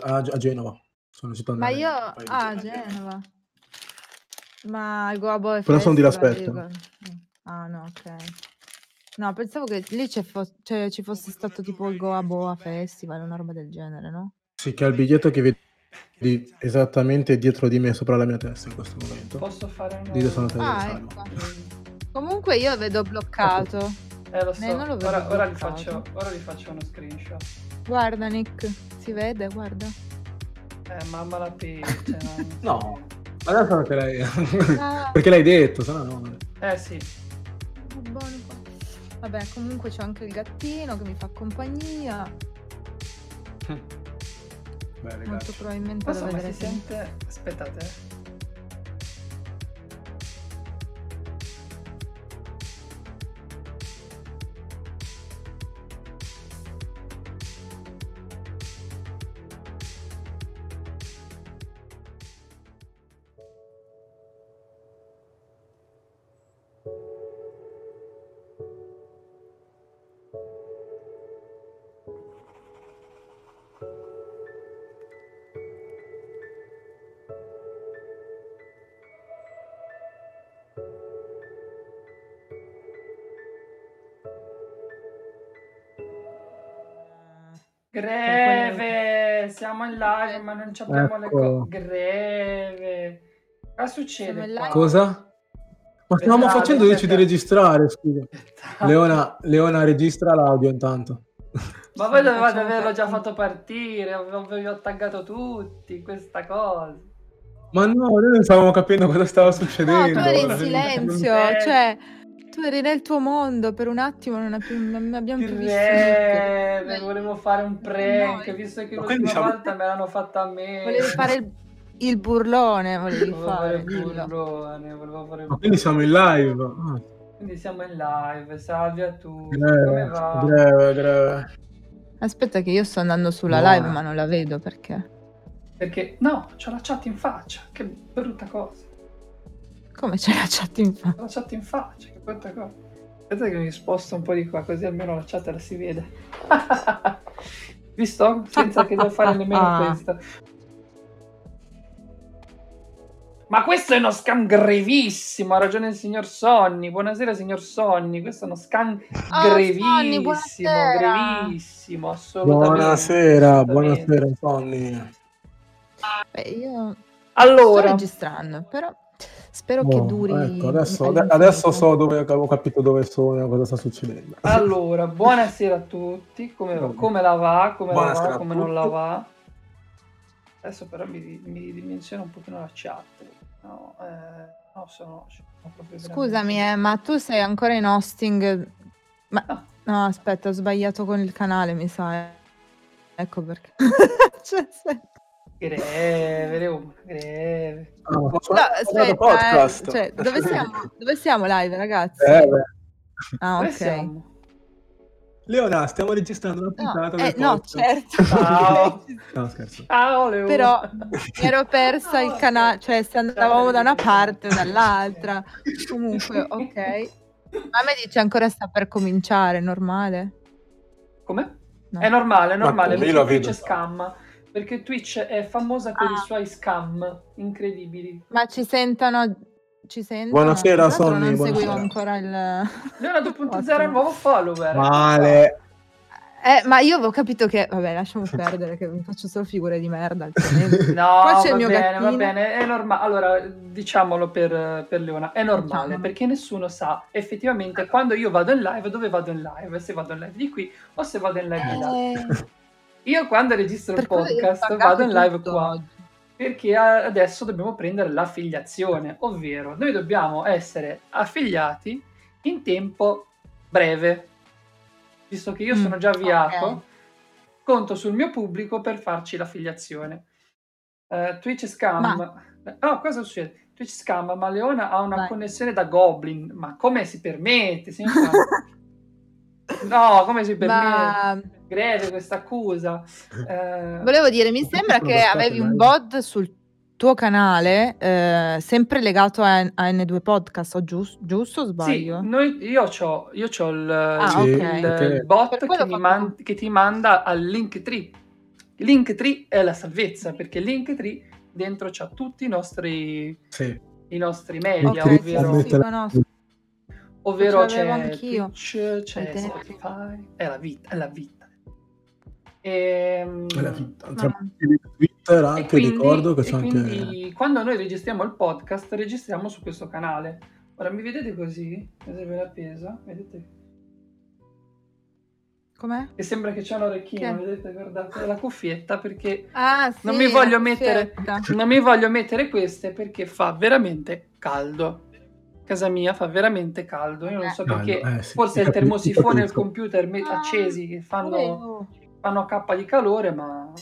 a, a Genova. Sono riuscito Ma io... un paio di Ah, giorni. Genova. Ma il Goa Però sono di Festival, io- Ah, no, ok. No, pensavo che lì c'è fo- cioè, ci fosse stato tipo il Goa Boa Festival, una roba del genere, no? Sì, che ha il biglietto che vedi esattamente dietro di me, sopra la mia testa in questo momento. Posso fare dove sono una... a Ah, ecco. Comunque io vedo bloccato. Eh, lo so, Eh, non lo vedo ora, ora, li faccio, ora li faccio uno screenshot. Guarda, Nick, si vede, guarda. Eh, mamma la pece. No, adesso perché l'hai... Ah, perché l'hai detto, se no no. Eh sì. buono qua. Vabbè, comunque c'è anche il gattino che mi fa compagnia. Beh, Molto ragazzi. probabilmente Non lo so, ma si sente... Aspettate. Greve! Siamo in live, ma non ci abbiamo le Ecco. cose. Greve! Cosa succede? Siamo in qua? live? Cosa? Ma stavamo Aspetta, facendo dici di aspetta. registrare, scusa. Aspetta. Leona, Leona registra l'audio intanto. Ma voi dovevate Facciamo averlo già partire. fatto partire, avevo- vi ho taggato tutti questa cosa. Ma no, noi non stavamo capendo cosa stava No, succedendo. tu eri in silenzio, Eh. cioè tu eri nel tuo mondo per un attimo, non, abbi- non abbiamo più visto Nick. volevo fare un prank, Noi. visto che Ma l'ultima siamo- volta me l'hanno fatta a me. Volevi fare il, il burlone, volevi Volevo fare fare, il burlone, volevo fare il Ma quindi siamo in live. Ah, Quindi siamo in live, salve a tutti, come greve, va? greve, greve. Aspetta che io sto andando sulla Buona. live ma non la vedo perché. Perché, no, c'ho la chat in faccia, che brutta cosa. Come c'è la chat in fa? C'ho la chat in faccia, brutta cosa. Aspetta che mi sposto un po' di qua, così almeno la chat la si vede. Visto? Senza che devo fare nemmeno Ah. questo. Ma questo è uno scam grevissimo, ha ragione il signor Sonny. Buonasera signor Sonny, questo è uno scam Sonny, grevissimo, buonasera. grevissimo, assolutamente. Buonasera, assolutamente. buonasera Sonny. Beh, io sto Allora, registrando, però spero che Oh, duri. ecco, adesso, adesso so dove avevo capito dove sono e cosa sta succedendo. allora, buonasera a tutti, come, va? come la va, come la Buonasera va, a come non la va. Adesso però mi, mi ridimensiona un pochino la chat. No, eh, no sono, sono Scusami, eh, ma tu sei ancora in hosting? Ma No. no, aspetta, ho sbagliato con il canale, mi sa. eh. Ecco perché. Cioè, se- Greve, Leona, greve. Ah, No, aspetta, eh, cioè, dove siamo, dove siamo live, ragazzi? Eh, ah, ok. siamo? Leona, stiamo registrando una No, puntata eh, no, podcast. certo. Ciao. No, scherzo. Ciao Leona. Però mi ero persa il canale, cioè se andavamo da una parte o dall'altra. Comunque, ok. Ma me dice ancora sta per cominciare, normale? Come? No. È normale, è Ma normale, come? perché Io Perché Twitch è famosa per Ah. i suoi scam incredibili. Ma ci sentono... Ci sentono? Buonasera, Sonny, Non buonasera. seguivo ancora il... Leona 2.0 è Ottimo. il nuovo follower. Male. Eh, ma io avevo capito che... Vabbè, lasciamo perdere che mi faccio solo figure di merda. altrimenti. No, Qua c'è il va mio bene, va gattino. bene, è normale. Allora, diciamolo per, per Leona, è normale Diciamolo. perché nessuno sa effettivamente quando io vado in live dove vado in live, se vado in live di qui o se vado in live di là. Eh, Io quando registro il per ho podcast vado in live qua oggi. perché adesso dobbiamo prendere l'affiliazione, ovvero noi dobbiamo essere affiliati in tempo breve. Visto che io Mm, sono già avviato, ok. conto sul mio pubblico per farci l'affiliazione. Eh, Twitch Scam. Oh, cosa succede? Twitch Scam, ma Leona ha una Vai. connessione da Goblin. Ma come si permette? no, come si permette? Ma Greve questa accusa. Eh, volevo dire, mi sembra che avevi un bot sul tuo canale, eh, sempre legato a, a N2 Podcast, o gius- giusto o Sì, sbaglio? noi- io ho io c'ho il, Ah, Sì, il- perché- il bot che, mi man- che ti manda al Linktree. Linktree è la salvezza, perché Linktree dentro c'ha tutti i nostri, Sì. i nostri media, Ok, ovvero, sì, sì, ovvero c'è anch'io. Twitch, c'è. Spotify, è la vita, è la vita. Ehm. Ma- Tra Twitter e anche quindi, ricordo che e c'è anche... quando noi registriamo il podcast, registriamo su questo canale. Ora mi vedete così? Vedete la pesa? Vedete? Com'è? Che sembra che c'è un orecchino, Che? vedete? Guardate la cuffietta perché Ah, sì, Non mi voglio mettere- non mi voglio mettere queste perché fa veramente caldo. Casa mia fa veramente caldo. Io non so Caldo, perché. eh, sì, Forse il termosifone e il computer me- Ah, accesi che fanno, Volevo. Fanno a cappa di calore, ma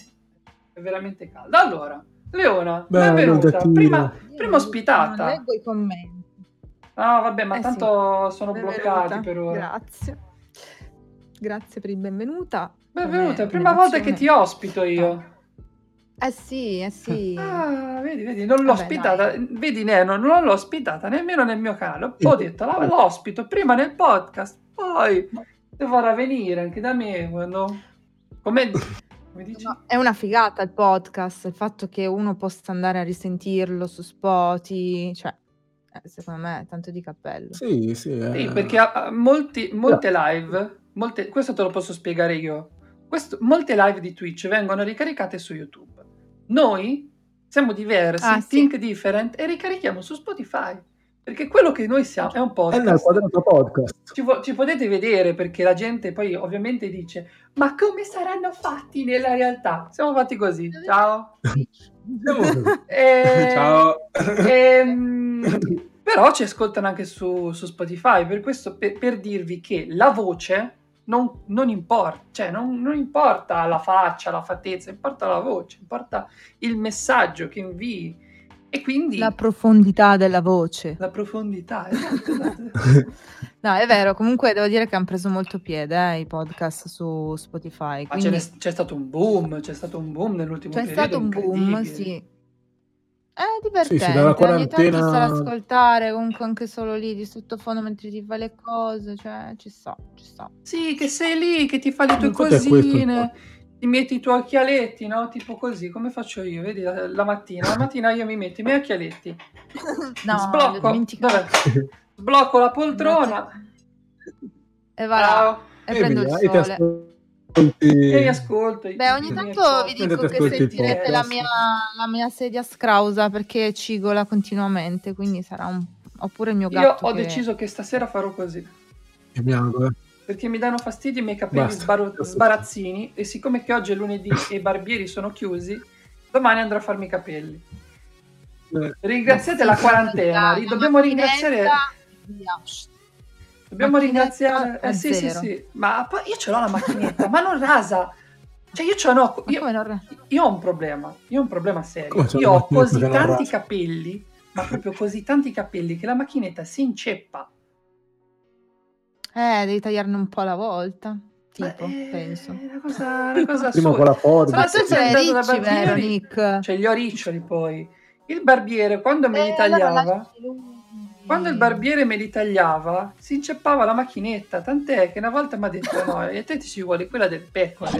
è veramente caldo. Allora, Leona, il benvenuta. Prima, prima ospitata. Non leggo i commenti. No, vabbè, ma Eh sì. tanto sono Benvenuta. bloccati per ora. Grazie. Grazie per il benvenuta. Benvenuta, Come prima volta che ti ospito io. Eh sì, eh sì. Ah, vedi, vedi, non l'ho Vabbè, ospitata, dai. vedi Neno, non l'ho ospitata nemmeno nel mio canale. Ho detto, la, lo ospito prima nel podcast, poi dovrà venire anche da me quando... Come, come dici? No, è una figata il podcast, il fatto che uno possa andare a risentirlo su Spotify, cioè, eh, secondo me è tanto di cappello. Sì, sì. eh. Sì, perché ha- ha molti, molte live, molte, questo te lo posso spiegare io, Questo- molte live di Twitch vengono ricaricate su YouTube. Noi siamo diversi, Ah, sì. think different, e ricarichiamo su Spotify. Perché quello che noi siamo è un È nel podcast. quadrato podcast. Ci, vo- ci potete vedere perché la gente poi ovviamente dice ma come saranno fatti nella realtà? Siamo fatti così. Ciao. E- Ciao. Ehm, però ci ascoltano anche su, su Spotify, per questo per, per dirvi che la voce non, non importa, cioè non, non importa la faccia, la fattezza, importa la voce, importa il messaggio che invii e quindi La la, profondità della voce. profondità. esatto, esatto. No, è vero, comunque devo dire che hanno preso molto piede eh, i podcast su Spotify. Quindi c'è stato un boom, c'è stato un boom nell'ultimo c'è periodo. stato un boom, sì. È divertente, Sì, sì, dalla ogni tanto quarantena- ascoltare comunque anche solo lì di sottofondo mentre ti fai le cose, cioè ci sta, ci sta. Sì, che sei lì, che ti fai le tue Infatti cosine, ti metti i tuoi occhialetti, no? Tipo così, come faccio io, vedi, la, la mattina. La mattina io mi metto i miei occhialetti, No, sblocco, sblocco la poltrona, E va là, ciao, e prendo il via, e ti sole. e mi ascolto. Beh, ogni tanto vi dico che il sentirete la mia, la mia sedia scrausa perché cigola continuamente, quindi sarà un... oppure il mio Io gatto ho che- deciso che stasera farò così, Che mi auguro. Perché mi danno fastidio i miei capelli sbaro- sbarazzini e siccome che oggi è lunedì e i barbieri sono chiusi, domani andrò a farmi i capelli. Eh, Ringraziate la quarantena, La dobbiamo ringraziare... via. Dobbiamo ringraziare. Eh, sì, sì, sì. Ma poi io ce l'ho la macchinetta, ma non rasa. Cioè, io, ce l'ho- Ma io, io ho un problema. Io ho un problema serio. Io ho così tanti capelli, ma proprio così tanti capelli, che la macchinetta si inceppa. Eh, devi tagliarne un po' alla volta, tipo, Eh, penso. È una cosa, una cosa Prima con la forbice. Ma se tu sei ricci, vero, Nick? Cioè, gli ho riccioli poi. Il barbiere, quando me li Eh, tagliava... Quando il barbiere me li tagliava, si inceppava la macchinetta, tant'è che una volta mi ha detto no, e te ti ci vuole quella del pecore.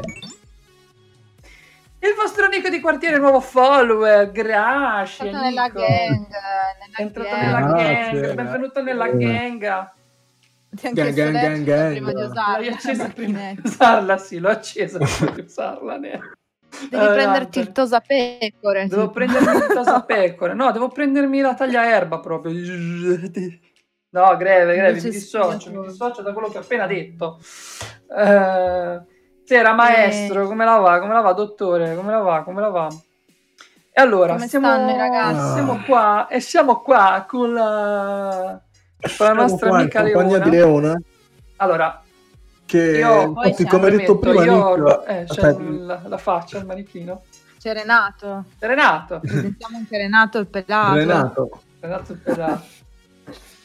Il vostro amico di quartiere nuovo follower, È grazie. entrato nella Nico. gang, È entrato gang. nella gang, benvenuto nella grazie. gang. Chiesto gang, lei gang, prima di gang. usarla. L'hai accesa la prima di usarla, sì, l'ho accesa prima di usarla. ne. Devi Eh, prenderti il tosapecore. Devo prendermi il tosapecore. No, devo prendermi la tagliaerba proprio. No, greve, greve, mi dissocio, mi dissocio da quello che ho appena detto. Eh, sera, maestro, Eh. come la va? Come la va, dottore? Come la va? Come la va? E allora, Come siamo, stanno i ragazzi? Siamo qua e siamo qua con la, con la nostra qua amica compagnia Leona. di Leona Allora, che Io- Poi infatti, c'è come hai detto prima io, Nick, eh, c'è la, la faccia, il manichino. C'è Renato. Renato. Presentiamo anche Renato il pelato. Renato Renato il pedato.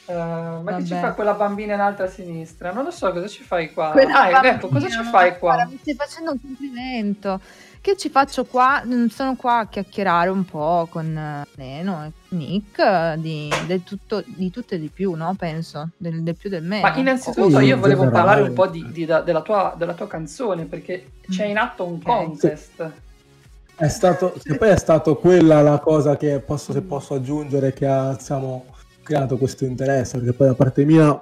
Eh, ma che ci Vabbè. fa quella bambina in alto a sinistra? Non lo so, cosa ci fai qua? Quella Ah, bambina, ecco, cosa ci fai qua? guarda, mi stai facendo un complimento. Che ci faccio qua? Mm, Sono qua a chiacchierare un po' con eh, Neno e Nick eh, di, del tutto, di tutto e di più, no? Penso, del, del più del meno. Ma innanzitutto io volevo generale. parlare un po' di- di- da- della, tua, della tua canzone perché c'è in atto un Ok. contest. è stato, che poi è stato quella la cosa che posso, se posso aggiungere che ha diciamo, creato questo interesse, perché poi da parte mia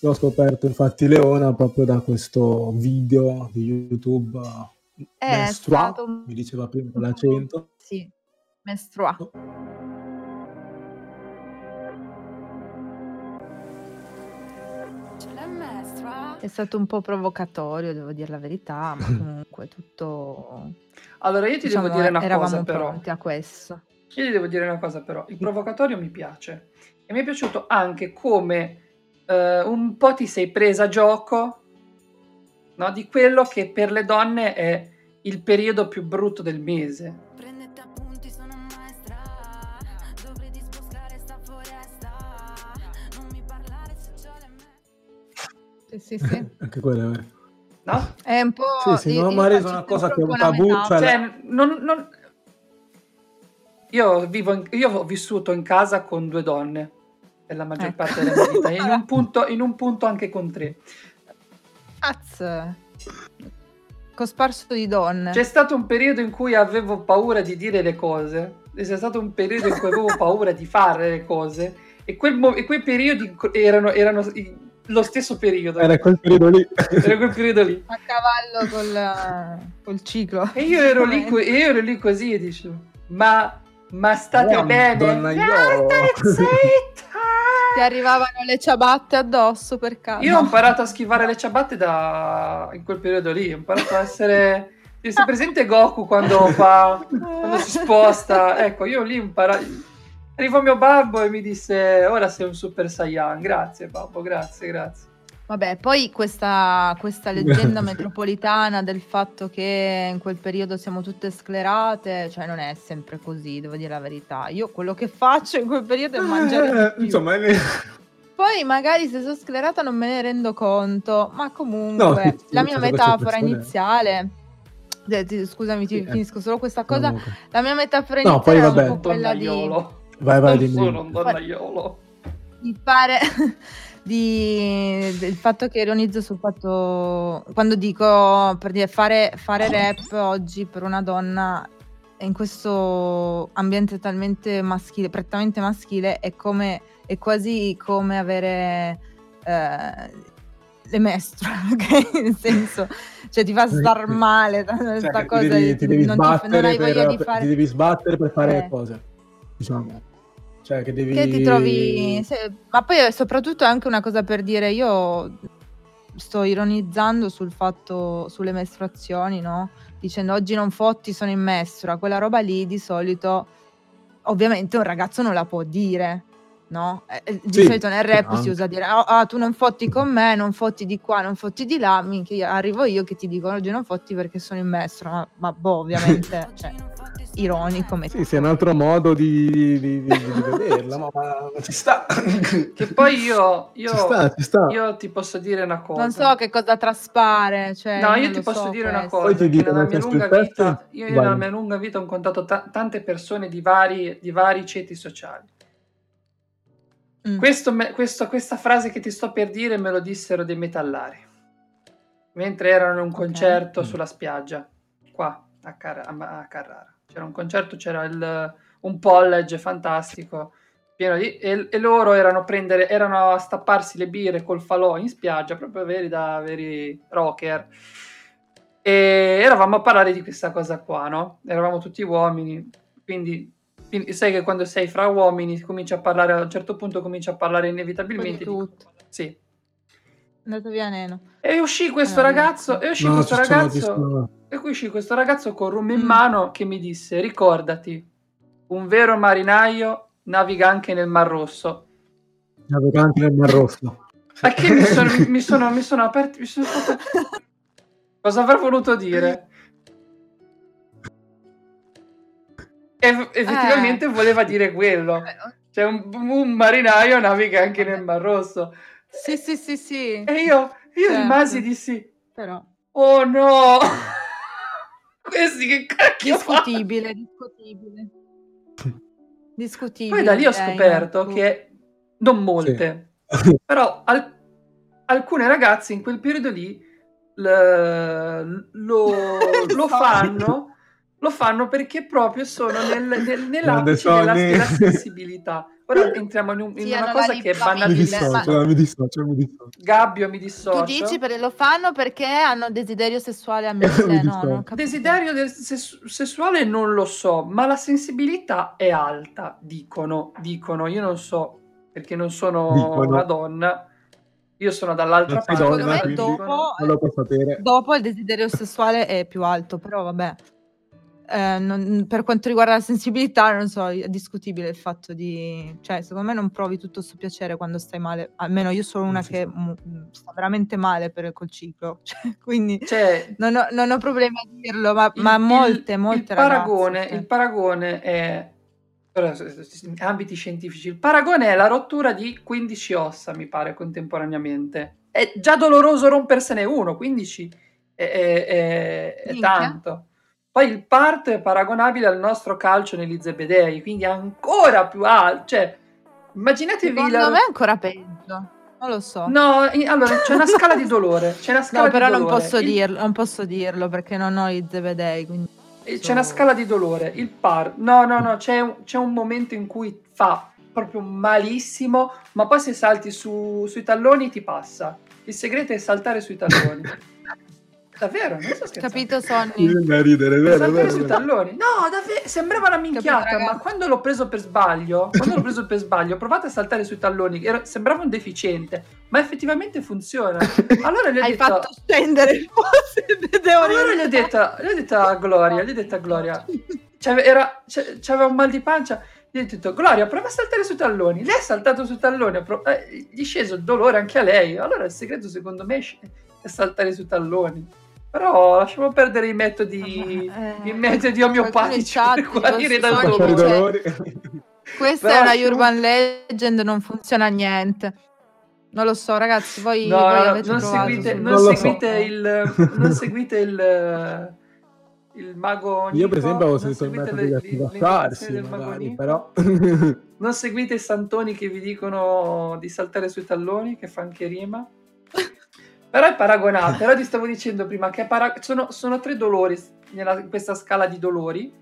io ho scoperto infatti Leona proprio da questo video di YouTube È Mestrua, stato mi diceva prima con l'accento. Sì, Mestrua. È stato un po' provocatorio, devo dir la verità, ma comunque tutto Allora io ti diciamo devo dire una eravamo cosa però. pronti a questo. Io ti devo dire una cosa però, il provocatorio mi piace e mi è piaciuto anche come eh, un po' ti sei presa gioco no, di quello che per le donne è il periodo più brutto del mese. Prendete appunti, sono maestra. Dovrei disboscare sta foresta. Non mi parlare se c'ho le me. Sì, sì, sì. Anche quello è vero. No? È un po' Sì, sì, non mi ha reso una cosa che è un tabù, cioè- Cioè, non- non- Io, vivo in- io ho vissuto in casa con due donne per la maggior Ecco. parte della mia vita, in un punto, in un punto anche con tre. Az. Cosparso di donne. C'è stato un periodo in cui avevo paura di dire le cose, e c'è stato un periodo in cui avevo paura di fare le cose, e, quel mo- e quei periodi erano, erano lo stesso periodo. Era quel periodo lì. Era quel periodo lì. A cavallo col, col ciclo. E io ero lì, co- io ero lì così e dicevo, ma, ma state Oh, bene? Ah, state zitta! Ti arrivavano le ciabatte addosso per caso. Io ho imparato a schivare le ciabatte da... in quel periodo lì, ho imparato a essere... Sei presente Goku quando fa... quando si sposta? Ecco, io lì imparato... Arrivò mio babbo e mi disse, ora sei un super saiyan, grazie babbo, grazie, grazie. Vabbè, poi questa, questa leggenda metropolitana del fatto che in quel periodo siamo tutte sclerate, cioè non è sempre così, devo dire la verità. Io quello che faccio in quel periodo è mangiare di Eh, più. insomma, è- Poi magari se sono sclerata non me ne rendo conto, ma comunque No, la mia metafora iniziale... eh, ti- Scusami, ti Sì, eh. finisco solo questa cosa. comunque. La mia metafora No, iniziale poi era vabbè. un po' quella di... Donnaiolo. Vai, vai, non dimmi. sono un donnaiolo. di fare di, del fatto che ironizzo sul fatto quando dico per dire fare, fare rap oggi per una donna in questo ambiente talmente maschile, prettamente maschile è come è quasi come avere eh, le mestrue, ok? Nel senso, cioè ti fa star male questa Cioè, ti cosa devi, ti devi non, ti- non sbattere hai voglia per, di fare ti devi sbattere per fare Eh. cose. Diciamo. Cioè, che devi... Che ti trovi... se- Ma poi è soprattutto è anche una cosa per dire, io sto ironizzando sul fatto, sulle mestruazioni, no? Dicendo oggi non fotti, sono in mestrua. Quella roba lì di solito, ovviamente un ragazzo non la può dire, no? Eh, eh, Di Sì, solito nel rap sì, si usa dire, "Oh, ah, tu non fotti con me, non fotti di qua, non fotti di là, minchia, arrivo io che ti dico oggi non fotti perché sono in mestrua, ma, ma boh, ovviamente, cioè, ironico, metto. Sì, sì, è un altro modo di, di- di- di- vederla, ma, ma ci sta. Che poi io, io, Ci sta, ci sta. io ti posso dire una cosa. Non so che cosa traspare, cioè, No, io ti posso so dire una questo. cosa. Poi ti nella nel mia lunga vita, io vai. nella mia lunga vita ho incontrato ta- tante persone di vari, di vari ceti sociali. Mm. Questo me- questo- questa frase che ti sto per dire me lo dissero dei metallari. Mentre erano in un concerto Mm. sulla spiaggia, qua a, Car- a- Carrara. C'era un concerto, c'era il- un college fantastico, pieno di... E, e loro erano, a prendere, erano a stapparsi le birre col falò in spiaggia, proprio veri da veri rocker. E eravamo a parlare di questa cosa qua, no? Eravamo tutti uomini, quindi, sai che quando sei fra uomini cominci a parlare, a un certo punto cominci a parlare inevitabilmente di di... tutto. Sì. È andato via Neno. E uscì questo Ah, ragazzo, e uscì No, questo ragazzo, e qui uscì questo ragazzo con rum in Mm. mano che mi disse, ricordati, un vero marinaio naviga anche nel Mar Rosso. Navigante nel Mar Rosso. A che mi sono, mi sono, mi sono aperti, mi sono fatto... Cosa avrà voluto dire? Effettivamente voleva dire quello. Eh, Cioè un, un marinaio naviga anche nel Mar Rosso. Sì, sì, sì, sì. E io, io Certo. rimasi e dissi, Però oh no! Questi che cacchio discutibile, discutibile. Discutibile. Poi da lì ho scoperto no? che non molte, però al- alcune ragazze in quel periodo lì l- lo, lo fanno, lo fanno perché proprio sono nel, nel, nell'apice della, della sensibilità. Ora entriamo in, un- in Sì, una cosa che è Mi banalissima. ma- mi dissocio, mi dissocio. Gabbio mi dissocio. Tu dici perché lo fanno perché hanno desiderio sessuale a mille, Mi no. Desiderio del sessu- sessuale non lo so, ma la sensibilità è alta, dicono, dicono. Io non so, perché non sono Dicono. una donna, io sono dall'altra parte. Secondo donna, me dopo, non lo puoi sapere. dopo il desiderio sessuale è più alto, però vabbè. Eh, non- per quanto riguarda la sensibilità, non so, è discutibile il fatto di... Cioè, secondo me non provi tutto questo piacere quando stai male. Almeno io sono una che sì. mu- sta veramente male per, col ciclo. Cioè, quindi Cioè, non ho, non ho problemi a dirlo, ma, il- ma il- molte, il molte paragone, ragazze, il paragone è in ambiti scientifici. Il paragone è la rottura di 15 ossa, mi pare, contemporaneamente. È già doloroso rompersene uno, 15 è, è- è- è tanto. Poi il parto è paragonabile al nostro calcio negli zebedei, quindi è ancora più alto. Cioè, immaginatevi Secondo la... me è ancora peggio. Non lo so. No, in- allora c'è una scala di dolore. C'è una scala No, però non posso, Il- dirlo, non posso dirlo perché non ho i zebedei. Quindi... C'è una scala di dolore. Il par, no, no, no, c'è un, c'è un momento in cui fa proprio malissimo, ma poi se salti su- sui talloni ti passa. Il segreto è saltare sui talloni. Davvero, non sto scherzando. Capito, Sonny? Mi viene da ridere, vero, vero, sui vero. talloni. No, davvero, sembrava una minchiata, Capito, ma quando l'ho preso per sbaglio, quando l'ho preso per sbaglio, provate a saltare sui talloni, ero- sembrava un deficiente, ma effettivamente funziona. Allora gli ho Hai detto, fatto scendere il vedevo allora gli ho detto, gli ho detto a Gloria, gli ho detto a Gloria, era- c'aveva un mal di pancia, gli ho detto Gloria prova a saltare sui talloni, lei ha saltato sui talloni, pro- eh, gli è sceso il dolore anche a lei, allora il segreto secondo me è saltare sui talloni. Però lasciamo perdere i metodi, Eh, i metodi omeopatici per guarire dal dolore. Questa Però è una urban legend, non funziona niente. Non lo so, ragazzi, voi, No, voi avete non provato seguite, non Non lo so. seguite il, non seguite il, il mago Io per esempio avevo non sentito il seguite metodo di attivarsi, magari, però... Non seguite i santoni che vi dicono di saltare sui talloni, che fa anche rima. Però è paragonato. Però ti stavo dicendo prima che para- sono, sono tre dolori nella- in questa scala di dolori.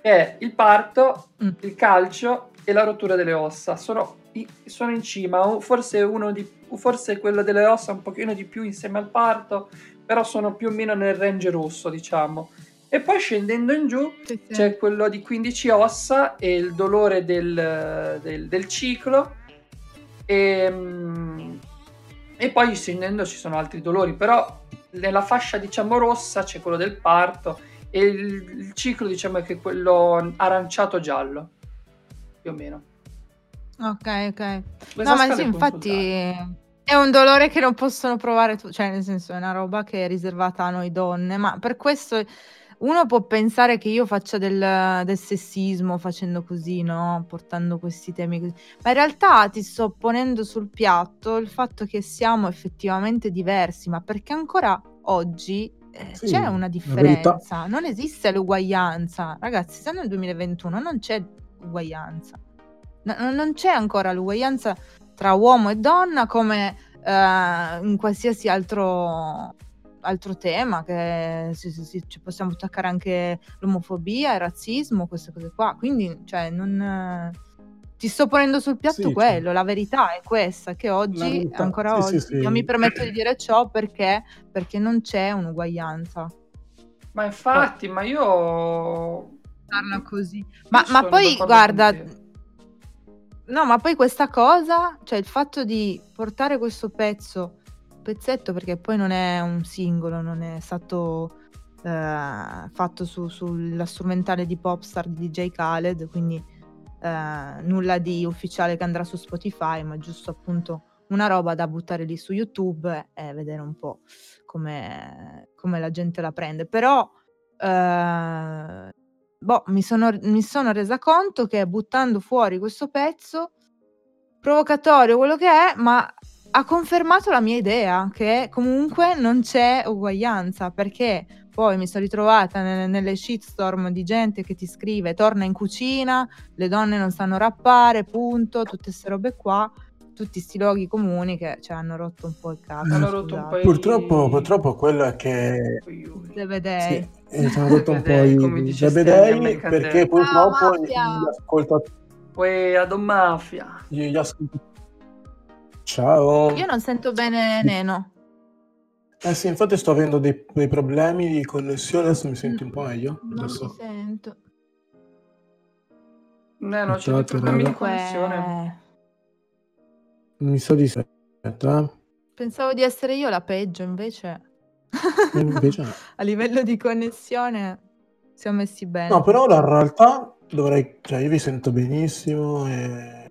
Che è il parto, Mm. il calcio e la rottura delle ossa. Sono, sono in cima. Forse, uno di, forse quello delle ossa un pochino di più insieme al parto, però sono più o meno nel range rosso, diciamo. E poi scendendo in giù Sì, sì. c'è quello di 15 ossa e il dolore del, del- del ciclo e, mm, e poi scendendo ci sono altri dolori però nella fascia diciamo rossa c'è quello del parto e il, il ciclo diciamo è che è quello aranciato giallo più o meno Ok, ok. Questa No, ma sì, infatti è un dolore che non possono provare tu, cioè nel senso è una roba che è riservata a noi donne, ma per questo uno può pensare che io faccia del, del sessismo facendo così, no? Portando questi temi così, ma in realtà ti sto ponendo sul piatto il fatto che siamo effettivamente diversi, ma perché ancora oggi eh, Sì, c'è una differenza, non esiste l'uguaglianza. Ragazzi, siamo nel 2021, non c'è uguaglianza. No- non c'è ancora l'uguaglianza tra uomo e donna come eh, in qualsiasi altro, altro tema, che si- si- ci possiamo attaccare anche l'omofobia, il razzismo, queste cose qua. Quindi, cioè, non... Ti sto ponendo sul piatto Sì, quello, certo. la verità è questa, che oggi, ancora sì, oggi, sì, sì. io mi permetto di dire ciò perché, perché non c'è un'uguaglianza. ma infatti ma io Parla così. Ma, ma poi, guarda, no, ma poi questa cosa, cioè il fatto di portare questo pezzo, pezzetto perché poi non è un singolo, non è stato eh, fatto su- sulla strumentale di Popstar di DJ Khaled, quindi eh, nulla di ufficiale che andrà su Spotify, ma giusto appunto una roba da buttare lì su YouTube e vedere un po' come, come la gente la prende. Però eh, boh, mi sono, mi sono resa conto che buttando fuori questo pezzo, provocatorio quello che è, ma ha confermato la mia idea che comunque non c'è uguaglianza perché poi mi sono ritrovata nelle, nelle shitstorm di gente che ti scrive torna in cucina, le donne non sanno rappare, punto, tutte queste robe qua tutti sti luoghi comuni che ci hanno rotto un po' il cazzo. Hanno rotto un po' scusate. i- Purtroppo, purtroppo quello è che vedei. sì, eh, hanno rotto un po' i zebedei perché purtroppo Ah, mafia! gli ascoltatori Poi a Don Mafia. gli ascoltatori ciao Io non sento bene Neno. eh sì infatti sto avendo dei, dei problemi di connessione adesso mi senti un po' meglio Non adesso ti sento. Eh, no, c'è dei problemi di connessione. Mi sa di Pensavo di essere io la peggio, invece eh. invece no. a livello di connessione siamo messi bene. No, però in realtà dovrei, cioè io vi sento benissimo e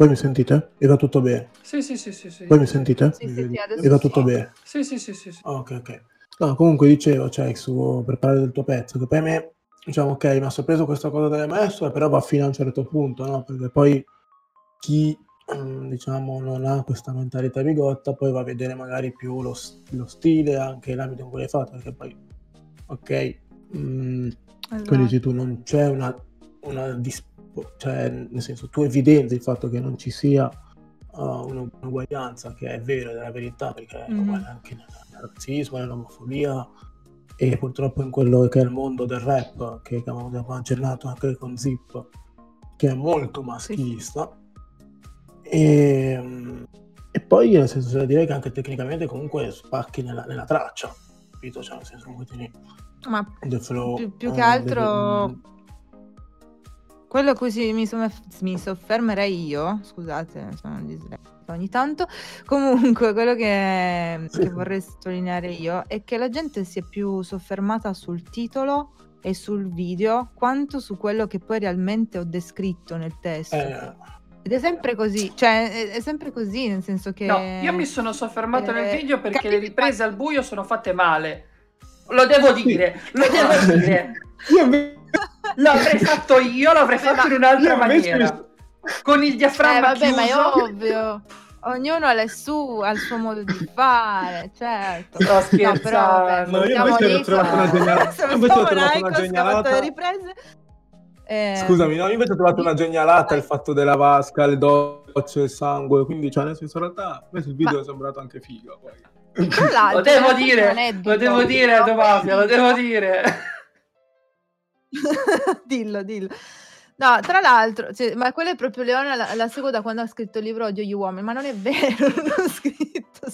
voi mi sentite? E va tutto bene? Sì, sì, sì, sì, sì. Voi mi sentite? Sì, sì, sì, adesso e va sì. tutto bene? Sì, sì, sì, sì, sì. Ah, ok, ok. No, comunque dicevo, cioè, su, per parlare del tuo pezzo, che per me, diciamo, ok, mi ha sorpreso questa cosa delle messo, però va fino a un certo punto, no? Perché poi chi, mm, diciamo, non ha questa mentalità bigotta, poi va a vedere magari più lo, lo stile, anche l'ambito in cui l'hai fatto, perché poi, ok, mm, Esatto. come dici tu, non c'è una, una dis- cioè, nel senso, tu evidenzi il fatto che non ci sia uh, un'uguaglianza, che è vero, è la verità, perché è Mhm. uguale anche nel, nel razzismo, nell'omofobia, e purtroppo in quello che è il mondo del rap, che abbiamo accennato anche con Zip, che è molto maschilista. E, mm, e poi, nel senso, c'è da dire che anche tecnicamente comunque spacchi nella, nella traccia, capito? Cioè, nel senso, comunque tieni Ma flow. più, più eh, che altro del- quello a cui si- mi, sono- mi soffermerei io, scusate, sono dislessica ogni tanto, comunque quello che, Sì. che vorrei sottolineare io è che la gente si è più soffermata sul titolo e sul video quanto su quello che poi realmente ho descritto nel testo. eh, Ed è sempre così, cioè è, è sempre così, nel senso che... No, io mi sono soffermato nel eh, video perché le riprese al buio sono fatte male. Lo devo dire, lo devo dire. L'avrei fatto io, l'avrei fatto in un'altra maniera. Con il Eh, diaframma vabbè, ma è chiuso. ovvio. Ognuno ha, le su- ha il suo modo di fare, certo. Sto No, scherzando. però vabbè, No, io invece ho trovato una genialata. siamo una genialata. le riprese. Eh, Scusami, no, io invece ho trovato una genialata il fatto della vasca, le docce, il sangue, quindi cioè nel senso in realtà a me sul video Ma- è sembrato anche figo. Poi. Tra l'altro, Lo devo dire, lo devo dire Domafia, lo devo dire. dillo, dillo. No, tra l'altro, cioè, ma quella è proprio Leona, la, la seguo da quando ha scritto il libro Odio gli uomini, ma non è vero, non ho scritto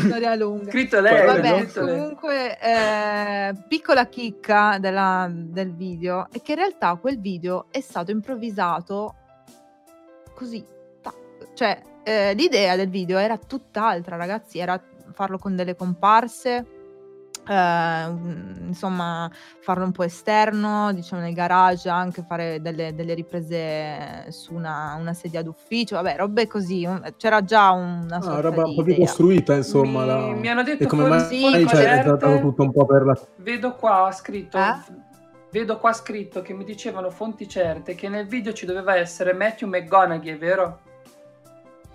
storia lunga. Scritto lei, Vabbè, scritto comunque, eh, piccola chicca della- del video è che in realtà quel video è stato improvvisato così. tac. Cioè, eh, l'idea del video era tutt'altra, ragazzi, era farlo con delle comparse. Eh, mm, insomma, farlo un po' esterno, diciamo nel garage, anche fare delle, delle riprese su una, una sedia d'ufficio, vabbè, robe così. C'era già una Ah, sorta roba di un po' più costruita, insomma. mi, la- mi hanno detto E come mai Sì, cioè, è stato tutto un po' per la... Vedo qua scritto. Eh? Vedo qua scritto che mi dicevano fonti certe che nel video ci doveva essere Matthew McGonaghy, vero?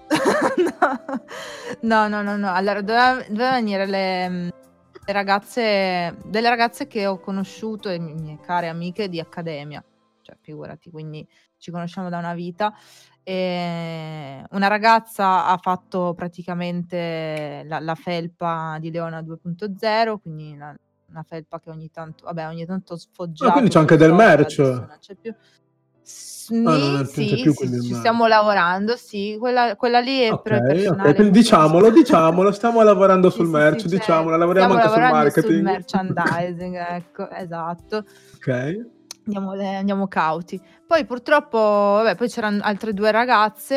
no, no, no, no. Allora, doveva, doveva venire le ragazze, delle ragazze che ho conosciuto e mi- mie care amiche di accademia. Cioè, figurati, quindi ci conosciamo da una vita. E una ragazza ha fatto praticamente la, la felpa di Leona 2.0, quindi la- una felpa che ogni tanto, vabbè, ogni tanto ho sfoggiato. Ah, quindi c'è anche del merch. non c'è più. Sì, Ah, non- sì, più sì, ci stiamo lavorando, sì. Quella, quella lì è Ok, per ok, personale. quindi diciamolo, diciamolo, stiamo lavorando sul sì, merch, diciamolo, lavoriamo Stiamo anche sul lavorando sul marketing. merchandising, ecco, esatto. Ok. Andiamo, andiamo cauti. Poi purtroppo, vabbè, poi c'erano altre due ragazze,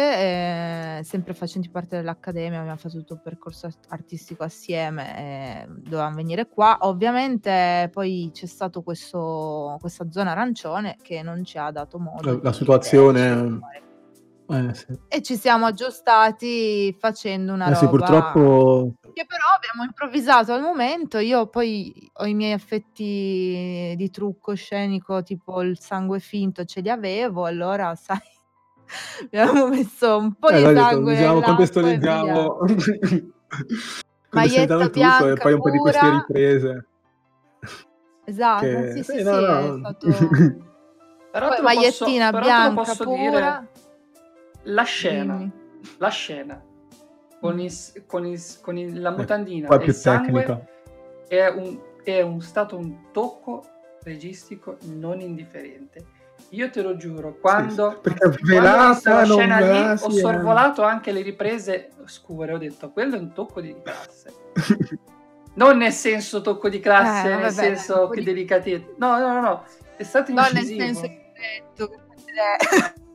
eh, sempre facenti parte dell'accademia, abbiamo fatto tutto il percorso art- artistico assieme, e dovevamo venire qua. Ovviamente poi c'è stato questo, questa zona arancione che non ci ha dato modo. La- la situazione- vederci fare. Eh, sì. E ci siamo aggiustati facendo una Eh sì, roba purtroppo... che però abbiamo improvvisato al momento. Io poi ho i miei effetti di trucco scenico, tipo il sangue finto, ce li avevo, allora sai, abbiamo messo un po' Eh, di sangue diciamo, e contestualizziamo... Maglietta tutto e bianca poi un po' di queste pura. riprese. Esatto, che- sì, sì, sì, sì, no, è no. stato... Però Poi magliettina posso, però te lo bianca posso pura. dire. La scena, Dimmi. la scena con, il, con, il, con il- la mutandina Qua e è più il sangue è, un, è un- stato un tocco registico non indifferente. Io te lo giuro, quando, perché quando ho visto velata, la non scena lì, ho sì, eh. sorvolato anche le riprese scure, ho detto, quello è un tocco di classe. Non nel senso tocco di classe, Eh, nel vabbè, senso che di- delicatezza. No, no, no, no, è stato No, nel incisivo. senso che ho detto,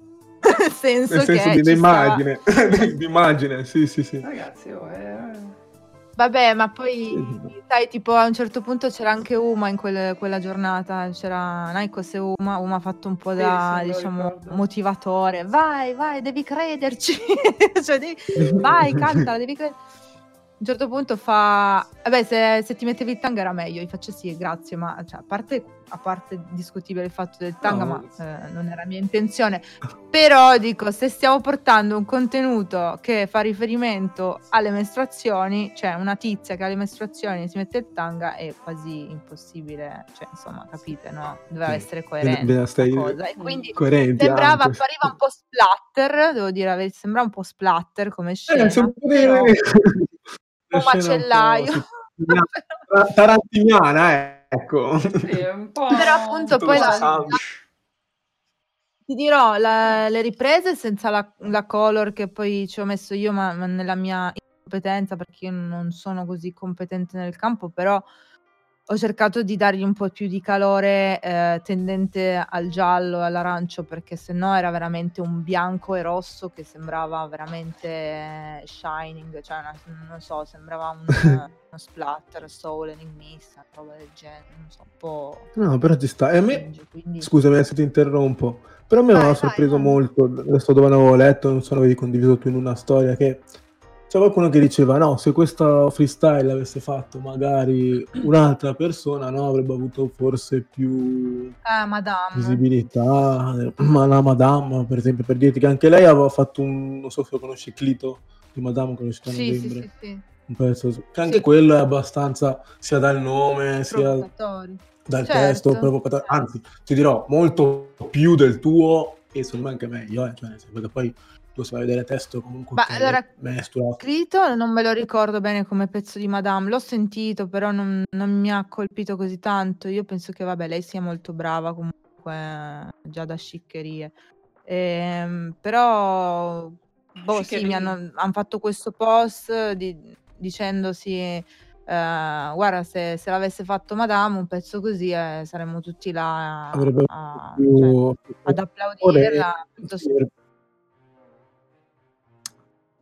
nel senso, Nel senso che di ci stava- immagine, di immagine, sì, sì, sì. Ragazzi, oh, eh, Vabbè, ma poi Sì. sai, tipo a un certo punto c'era anche Uma in quel- quella giornata, c'era Naikos e Uma, Uma ha fatto un po' Sì, da, sì, lo diciamo, ricordo. motivatore. Vai, vai, devi crederci. Cioè, devi- vai, canta, devi credere. A un certo punto fa, vabbè, se, se ti mettevi il tanga era meglio, gli faccio sì, grazie, ma cioè, a, parte, a parte discutibile il fatto del tanga, No. ma eh, non era mia intenzione. Però dico, se stiamo portando un contenuto che fa riferimento alle mestruazioni, cioè una tizia che ha le mestruazioni e si mette il tanga è quasi impossibile, cioè insomma, capite, no? Doveva essere coerente la stare cosa. E quindi coerenti sembrava, anche. appariva un po' splatter, devo dire, sembrava un po' splatter come scena, Eh, però un macellaio. Tarantiniana, eh, ecco. sì, un po'... Però appunto Tutto poi la, la- ti dirò, la- le riprese senza la, la color che poi ci ho messo io, ma, ma nella mia incompetenza, perché io non sono così competente nel campo, però ho cercato di dargli un po' più di calore eh, tendente al giallo e all'arancio, perché sennò era veramente un bianco e rosso che sembrava veramente shining, cioè una- non so, sembrava un, uno splatter, soul, enigmista, roba del genere, non so, un po'... No, però ci sta. E a me, cringe, quindi... scusami se ti interrompo, però a me Vai, aveva vai, sorpreso vai. molto, adesso dove avevo letto, non so, avevi condiviso tu in una storia, che c'è qualcuno che diceva, no, se questa freestyle l'avesse fatto magari un'altra persona, no, avrebbe avuto forse più madame. visibilità, eh, ma la Madame, per esempio, per dirti che anche lei aveva fatto un, non so se lo conosci, Clito di Madame, che a Sì, sì, novembre, sì, sì. un pezzo, che anche quello è abbastanza, sia dal nome, sia dal Certo, testo, provocatorio, anzi, ti dirò, molto più del tuo e secondo me anche meglio, eh, cioè, che poi tu se vai a vedere testo comunque Ma ok, allora- Scritto non me lo ricordo bene come pezzo di Madame, l'ho sentito, però non, non mi ha colpito così tanto. Io penso che, vabbè, lei sia molto brava comunque, già da sciccherie. Ehm, però, boh, sì, mi hanno, hanno fatto questo post di- dicendosi, eh, guarda, se, se l'avesse fatto Madame, un pezzo così, eh, saremmo tutti là a- a- cioè, più... ad applaudirla. piuttosto-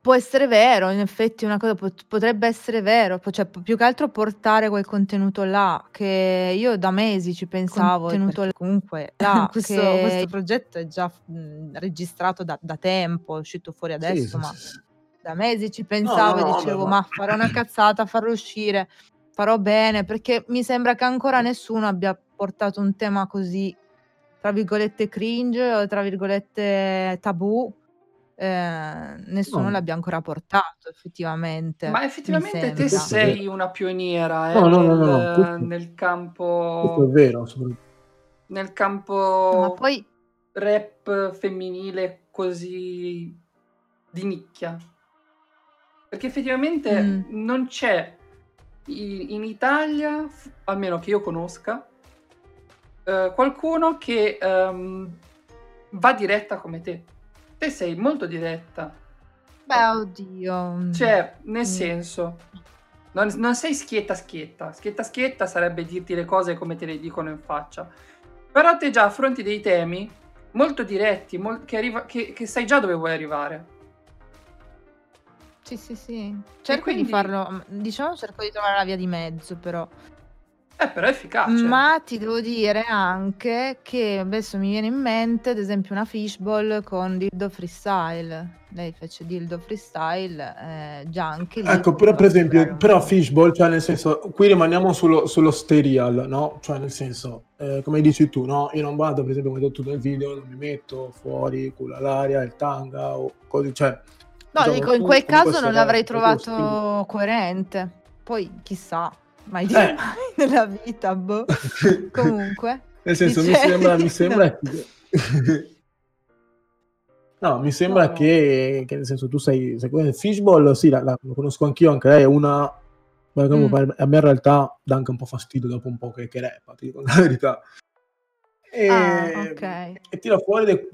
Può essere vero, in effetti una cosa pot- potrebbe essere vero, po- cioè più che altro portare quel contenuto là, che io da mesi ci pensavo, contenuto là, comunque là, questo, che- questo progetto è già mh, registrato da, da tempo, è uscito fuori Sì, adesso, sì, ma sì, sì. da mesi ci pensavo no, e no, dicevo, vabbè, ma ma- farò una cazzata, farò uscire, farò bene, perché mi sembra che ancora nessuno abbia portato un tema così, tra virgolette, cringe o tra virgolette tabù. Eh, nessuno No. l'abbia ancora portato effettivamente. Ma mi effettivamente te sembra. sei una pioniera eh, No, no, no, nel, no, no, questo- nel Questo è campo vero, soprattutto. nel Ma campo poi rap femminile così di nicchia. Perché effettivamente Mm. non c'è i- in Italia, f- almeno che io conosca, eh, qualcuno che ehm, va diretta come te. Te sei molto diretta. Beh, oddio. Cioè, nel Mm. senso, non, non sei schietta schietta. Schietta schietta sarebbe dirti le cose come te le dicono in faccia. Però te già affronti dei temi molto diretti, mol- che, arriva- che- che sai già dove vuoi arrivare. Sì, sì, sì. Cerco quindi- di farlo, diciamo, cerco di trovare la via di mezzo, però. Eh, però è efficace. Ma ti devo dire anche che adesso mi viene in mente, ad esempio, una fishball con Dildo Freestyle. Lei fece Dildo Freestyle, eh, già anche lì. Ecco, però per esempio, però. Fishball, cioè nel senso, qui rimaniamo sullo, sullo serial, no? Cioè nel senso, eh, come dici tu, no? Io non vado, per esempio, come hai detto tu nel video, non mi metto fuori, culo all'aria, il tanga o così, cioè... No, diciamo, dico, in quel caso non l'avrei trovato coerente. Poi, chissà, mai dire Eh. mai nella vita, boh. Comunque. Nel senso, mi sembra, mi sembra. No, mi sembra No. che, che nel senso tu sei, sei fishball, sì, la, la- lo conosco anch'io, anche lei è una... Mm. A me in realtà dà anche un po' fastidio dopo un po' che, che rappa, ti dico la verità. E, Ah, ok. e tira fuori... de-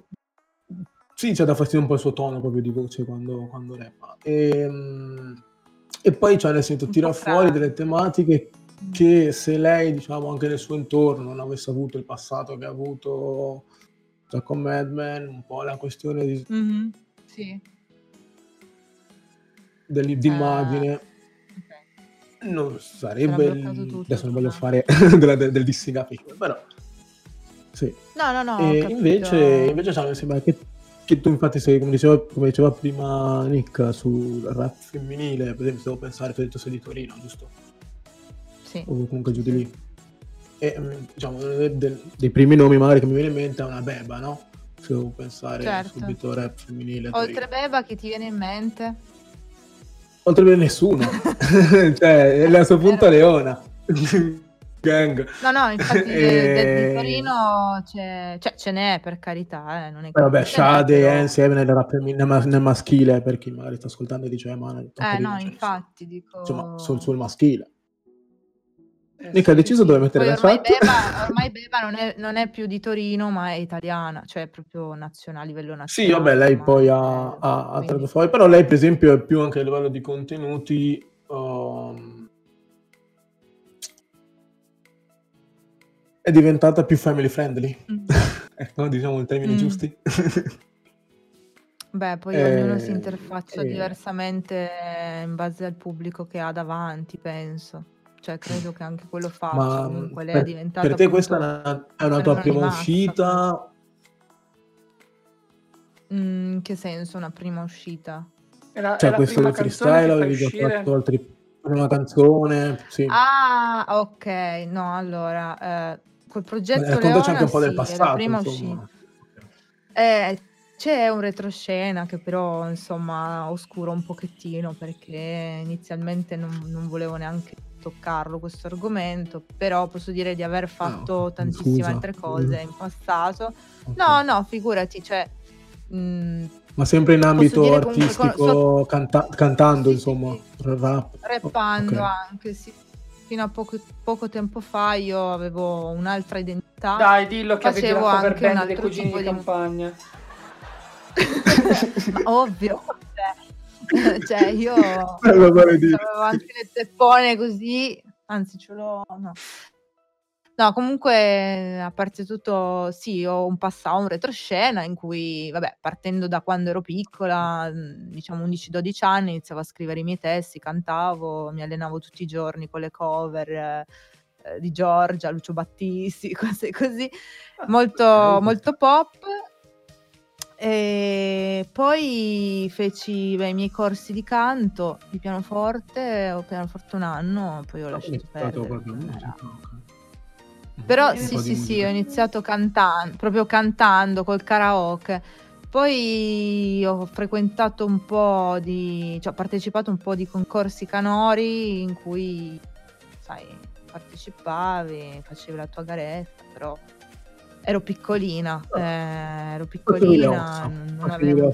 Sì, c'è da fastidio un po' il suo tono proprio di voce quando, quando rappa. E, mm, e poi, cioè, nel senso, tira fuori delle tematiche che se lei, diciamo, anche nel suo intorno non avesse avuto il passato che ha avuto cioè, con Mad Men, un po' la questione di, Mhm. Sì. dell'i- d'immagine, Ok. non sarebbe... Tutto, Adesso non voglio no. fare della- del, del dissing a però... Sì. No, no, no. e invece, invece cioè, mi sembra che, che tu infatti sei, come diceva, come diceva prima Nick, sul rap femminile, per esempio, devo pensare, tu hai detto sei di Torino, giusto? Sì. o comunque giù di lì. E mm, diciamo, del- dei primi nomi magari che mi viene in mente è una Beba, no? Se devo pensare Certo. subito rap femminile. Oltre Beba, chi ti viene in mente? Oltre per nessuno. cioè, è la sua punta Leona. Gang. No, no, infatti E- di Torino c'è, cioè, ce n'è per carità, eh, non è che vabbè, Shade e insieme nel maschile, per chi magari sta ascoltando e dice, eh, ma Eh no, c'è, infatti, dico... Insomma, sul, sul maschile. Eh, Nick ha sì. deciso dove mettere la ormai. Beba, ormai Beba non, è, non è più di Torino, ma è italiana, cioè è proprio nazionale, a livello Sì, nazionale. vabbè, lei poi ha, eh, ha, ha tirato fuori, però lei per esempio è più anche a livello di contenuti um, è diventata più family friendly, Mm. ecco, diciamo i termini Mm. giusti. Beh, poi Eh, ognuno si interfaccia eh. diversamente in base al pubblico che ha davanti, penso. Cioè, credo che anche quello faccia. Ma Comunque lei è per, diventata per te appunto questa è una, è una tua prima massa, uscita? Mm, in che senso una prima uscita? È la, è Cioè la questo prima del canzone freestyle avevi già fatto altri una canzone? Sì. Ah, ok. No, allora, eh, col progetto Eh, Raccontaci anche Leona un po' del sì, passato, prima uscita. Eh, c'è un retroscena che però, insomma, oscuro un pochettino perché inizialmente non, non volevo neanche toccarlo questo argomento, però posso dire di aver fatto ok, tantissime scusa. altre cose in passato. Ok. No, no, figurati, cioè... mm, Ma sempre in ambito comunque con- artistico, so- canta- cantando, Sì, insomma, sì. rap. Rappando Ok. anche, sì. Fino a poco, poco tempo fa io avevo un'altra identità. Dai, dillo che avevi la cover anche un band dei altro cugini di di- campagna. Ma ovvio, cioè, cioè io di- avevo anche le teppone così, anzi ce l'ho, no. No, comunque, a parte tutto, sì, ho un passato, un retroscena in cui, vabbè, partendo da quando ero piccola, mh, diciamo 11-12 anni, iniziavo a scrivere i miei testi, cantavo, mi allenavo tutti i giorni con le cover eh, eh, di Giorgia, Lucio Battisti, cose così, molto, ok. molto pop. E poi feci beh, i miei corsi di canto, di pianoforte, ho pianoforte un anno, poi ho lasciato iniziato perdere. proprio non musica, era- ok. Però Un sì, sì, sì, ho iniziato cantando, proprio cantando col karaoke. Poi ho frequentato un po' di, cioè ho partecipato un po' di concorsi canori in cui, sai, partecipavi, facevi la tua garetta, però ero piccolina, eh, ero piccolina, non avevo...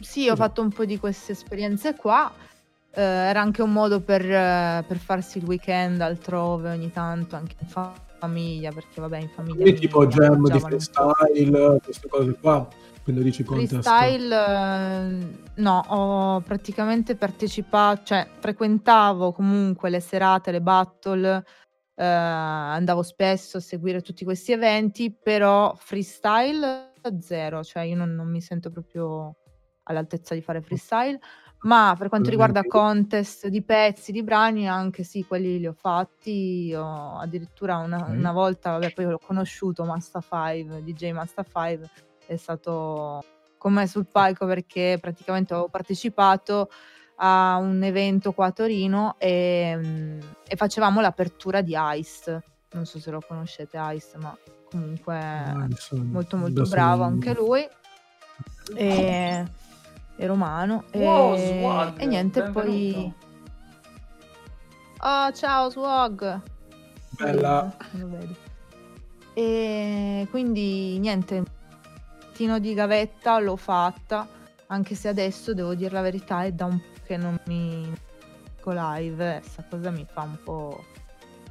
Sì, ho fatto un po' di queste esperienze qua. Eh, era anche un modo per, eh, per farsi il weekend altrove ogni tanto, anche in fa- famiglia, perché vabbè, in famiglia Quindi tipo jam di freestyle, queste cose qua, quando dici contest. Freestyle, eh, no, ho praticamente partecipato, cioè frequentavo comunque le serate, le battle, eh, andavo spesso a seguire tutti questi eventi, però freestyle zero, cioè io non, non mi sento proprio all'altezza di fare freestyle, ma per quanto riguarda contest di pezzi, di brani, anche sì, quelli li ho fatti, ho addirittura una, Ok. una volta, vabbè, poi l'ho conosciuto, Masta 5, DJ Masta 5, è stato con me sul palco perché praticamente avevo partecipato a un evento qua a Torino e, mm, e facevamo l'apertura di Ice. Non so se lo conoscete Ice, ma comunque Ah, insomma, molto molto adesso bravo anche lui. E, è romano. E, Wow, Swag, e niente, poi... benvenuto. Oh, ciao Swag! Bella. Non lo vedo. E quindi niente, pochettino di gavetta l'ho fatta, anche se adesso devo dire la verità è da un po' che non mi dico live, questa cosa mi fa un po'...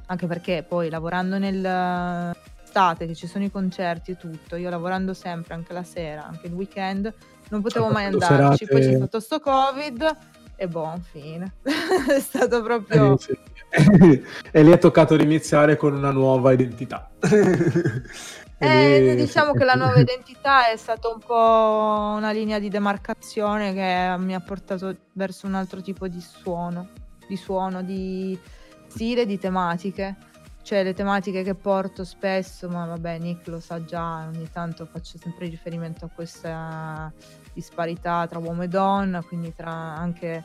anche perché poi lavorando nell'estate che ci sono i concerti e tutto, io lavorando sempre anche la sera, anche il weekend, non potevo mai andarci, poi c'è serate- stato sto covid e buon fine. è stato proprio... Eh, sì. e lì è toccato riniziare con una nuova identità. Eh, diciamo che la nuova identità è stata un po' una linea di demarcazione che mi ha portato verso un altro tipo di suono, di suono, di stile, di tematiche. Cioè le tematiche che porto spesso, ma vabbè Nick lo sa già, ogni tanto faccio sempre riferimento a questa disparità tra uomo e donna, quindi tra anche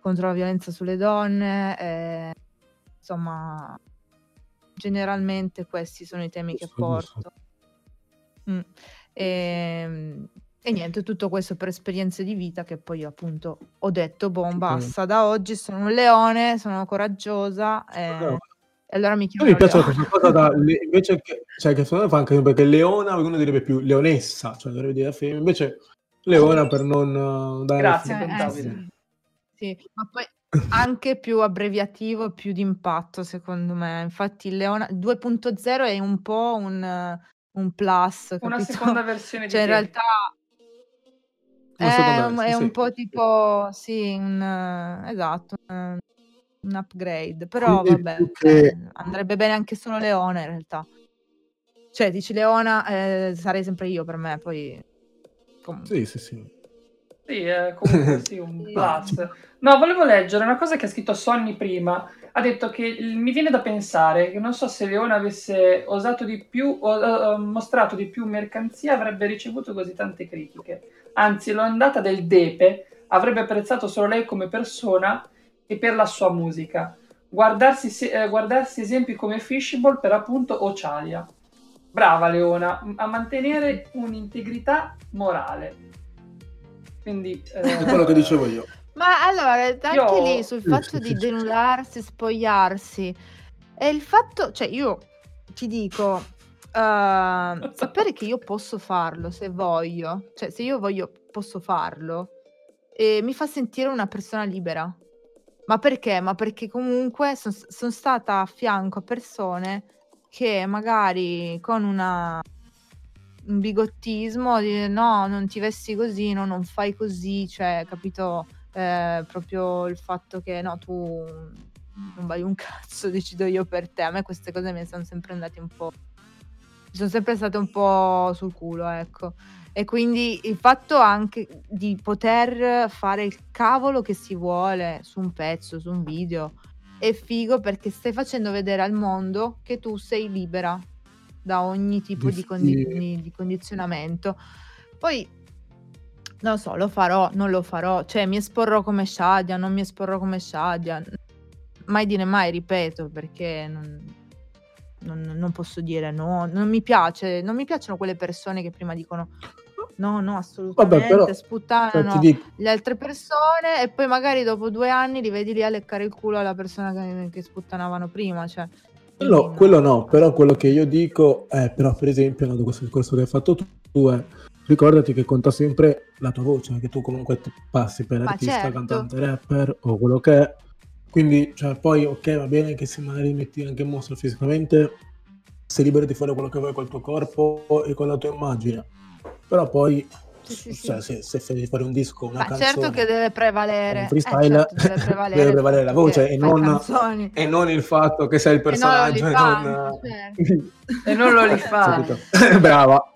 contro la violenza sulle donne, e, insomma generalmente questi sono i temi che porto. Mm. E, e niente, tutto questo per esperienze di vita che poi appunto ho detto, boh, basta, da oggi sono un leone, sono coraggiosa e, No. e allora mi A chiamo me piace questa cosa da, le- invece che, cioè che secondo me fa anche perché leona, uno direbbe più leonessa, cioè dovrebbe dire femmina, invece leona per non eh, dare Grazie, Eh, sì. Sì, ma poi anche più abbreviativo e più d'impatto secondo me. Infatti il Leona 2.0 è un po' un, un plus, Una capito? seconda versione di Cioè in te. realtà Una è, un, versione, è un sì. po' tipo, sì, un, eh, esatto, un, un upgrade. Però Quindi vabbè, più che- andrebbe bene anche solo Leona in realtà. Cioè dici Leona, eh, sarei sempre io per me, poi... comunque. Sì, sì, sì. Sì, eh, comunque sì, un plus. No, volevo leggere una cosa che ha scritto Sonny prima. Ha detto che mi viene da pensare che non so se Leone avesse osato di più o eh, mostrato di più mercanzia avrebbe ricevuto così tante critiche. Anzi, l'ondata del Depe avrebbe apprezzato solo lei come persona e per la sua musica. Guardarsi, se- eh, guardarsi esempi come Fishable per appunto Ocalia. Brava Leona, a mantenere un'integrità morale. Quindi È quello che dicevo io. Ma allora, anche Io- lì sul fatto sì, di sì, sì. denudarsi, spogliarsi, è il fatto, cioè io ti dico, eh, sapere che io posso farlo se voglio, cioè se io voglio posso farlo, e mi fa sentire una persona libera. Ma perché? Ma perché comunque sono stata a fianco a persone che magari con una un bigottismo di no, non ti vesti così, no, non fai così, cioè, capito? Eh, proprio il fatto che no, tu non vali un cazzo, decido io per te. A me queste cose mi sono sempre andate un po'. Mi sono sempre state un po' sul culo, ecco. E quindi il fatto anche di poter fare il cavolo che si vuole su un pezzo, su un video, è figo perché stai facendo vedere al mondo che tu sei libera da ogni tipo Di- di, condi- di- di- di condizionamento. Poi non lo so, lo farò, non lo farò, cioè mi esporrò come Shadia, non mi esporrò come Shadia. Mai dire mai, ripeto, perché non, non- non posso dire no, non mi piace, non mi piacciono quelle persone che prima dicono no, no, assolutamente, Vabbè, però, cioè, sputtanano ti dico, le altre persone e poi magari dopo due anni li vedi lì a leccare il culo alla persona che, che sputtanavano prima, cioè... quello, quindi quello no, però quello che io dico è, però per esempio, no, questo discorso che hai fatto tu, tu è, ricordati che conta sempre la tua voce, che tu comunque ti passi per Ma artista, certo. cantante, rapper o quello che è, quindi, cioè, poi, ok, va bene che se magari metti anche in mostra fisicamente, sei libero di fare quello che vuoi col tuo corpo e con la tua immagine, però poi, Sì, sì, sì. cioè, se, se fai di fare un disco, una Ma canzone... certo che deve prevalere, un eh, freestyle, certo, deve prevalere, deve prevalere la voce e non, e non il fatto che sei il non personaggio e non... l'OnlyFans, certo. E non l'OnlyFans. Capito? Brava,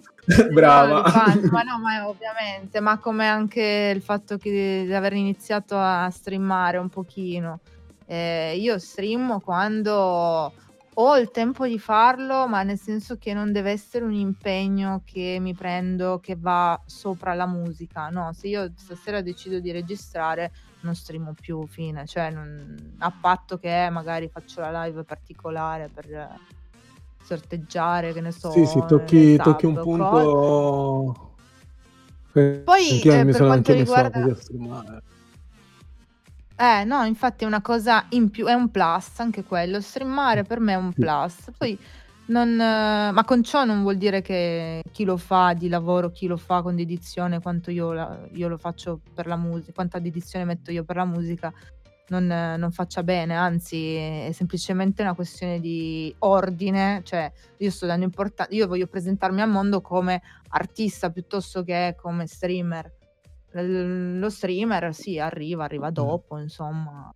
brava. Ma no, ma ovviamente, ma come anche il fatto che di aver iniziato a streamare un pochino. Eh, io streamo quando ho il tempo di farlo, ma nel senso che non deve essere un impegno che mi prendo che va sopra la musica. No, se io stasera decido di registrare, non streamo più, fine. Cioè, non- a patto che magari faccio la live particolare per sorteggiare, che ne so. Sì, sì, tocchi, sub tocchi un punto... che Poi, eh, per quanto riguarda-. Eh, no, infatti è una cosa in più, è un plus anche quello. Streamare per me è un plus. Poi Non, ma con ciò non vuol dire che chi lo fa di lavoro, chi lo fa con dedizione, quanto io, la- io lo faccio per la musica, quanta dedizione metto io per la musica, non, non faccia bene, anzi è semplicemente una questione di ordine, cioè io sto dando importanza, io voglio presentarmi al mondo come artista piuttosto che come streamer. L- Lo streamer sì, arriva, arriva dopo, insomma.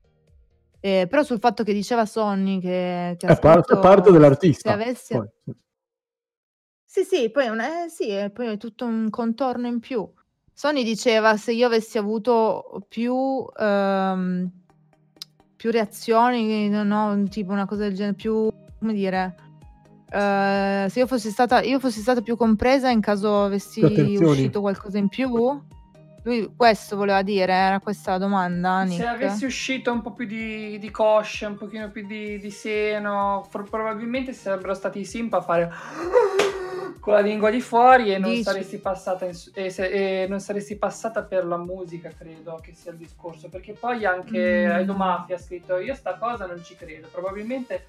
Eh, però sul fatto che diceva Sonny che, che È parte, scritto parte se dell'artista. avessi... poi, sì. Sì, sì, poi, è un- eh, sì, e poi è tutto un contorno in più. Sony diceva se io avessi avuto più, ehm, più reazioni, no, tipo una cosa del genere, più, come dire, eh, se io fossi stata, io fossi stata più compresa in caso avessi uscito qualcosa in più? Lui questo voleva dire, era questa la domanda, Se Nick? avessi uscito un po' più di, di coscia, un pochino più di, di seno, for- probabilmente sarebbero stati i simp a fare con la lingua di fuori e non, Dici? saresti passata in e se- e non saresti passata per la musica, credo che sia il discorso. Perché poi anche Mm. Edo Mafia ha scritto: Io sta cosa non ci credo. Probabilmente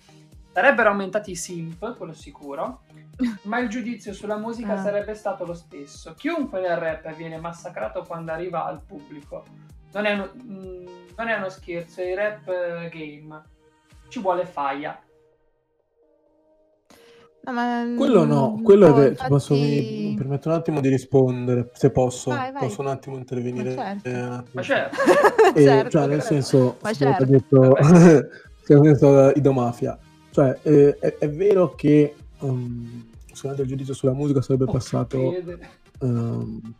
sarebbero aumentati i simp, quello sicuro. Ma il giudizio sulla musica Ah. sarebbe stato lo stesso. Chiunque nel rap viene massacrato quando arriva al pubblico. Non è, uno, mm, non è uno scherzo, è il rap eh, game. Ci vuole faia. No, ma, Quello no, mm, quello è boh, vero. Ti posso, mi, infatti- mi permetto un attimo di rispondere, se posso. Vai, vai. Posso un attimo intervenire? Ma certo. eh? Ma certo, E, Certo, cioè, nel certo. senso, Ma certo. detto, che ha detto Ido Mafia. Cioè, eh, è, è vero che um, sicuramente il giudizio sulla musica sarebbe Oh, passato ehm,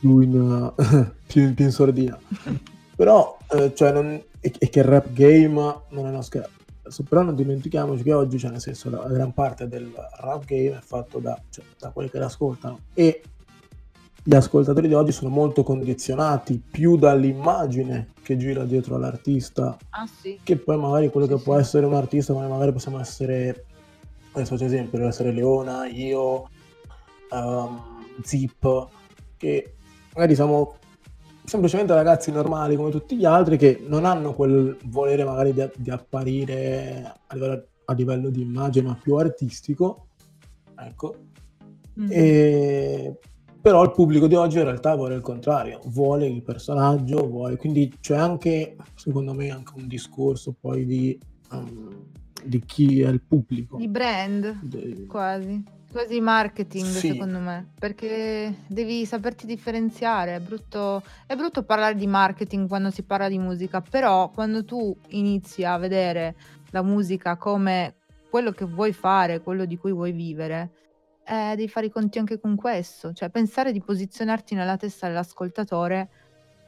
più, in, più, in- più in sordina. Però, eh, cioè, non, e, e che il rap game non è uno scherzo. Però non dimentichiamoci che oggi, cioè, nel senso, la, la gran parte del rap game è fatto da, cioè, da quelli che l'ascoltano. E gli ascoltatori di oggi sono molto condizionati più dall'immagine che gira dietro all'artista Ah sì. che poi magari quello Sì, che sì. può essere un artista, ma magari possiamo essere, adesso faccio esempio, deve essere Leona, io, ehm, Zip, che magari siamo semplicemente ragazzi normali come tutti gli altri che non hanno quel volere magari di, di apparire a livello, a livello di immagine, ma più artistico, ecco, Mhm. e... Però il pubblico di oggi in realtà vuole il contrario, vuole il personaggio, vuole... quindi c'è anche, secondo me, anche un discorso poi di, um, di chi è il pubblico. Di brand, De- quasi. Quasi marketing, Sì. secondo me. Perché devi saperti differenziare. È brutto, è brutto parlare di marketing quando si parla di musica, però quando tu inizi a vedere la musica come quello che vuoi fare, quello di cui vuoi vivere, eh, devi fare i conti anche con questo. Cioè, pensare di posizionarti nella testa dell'ascoltatore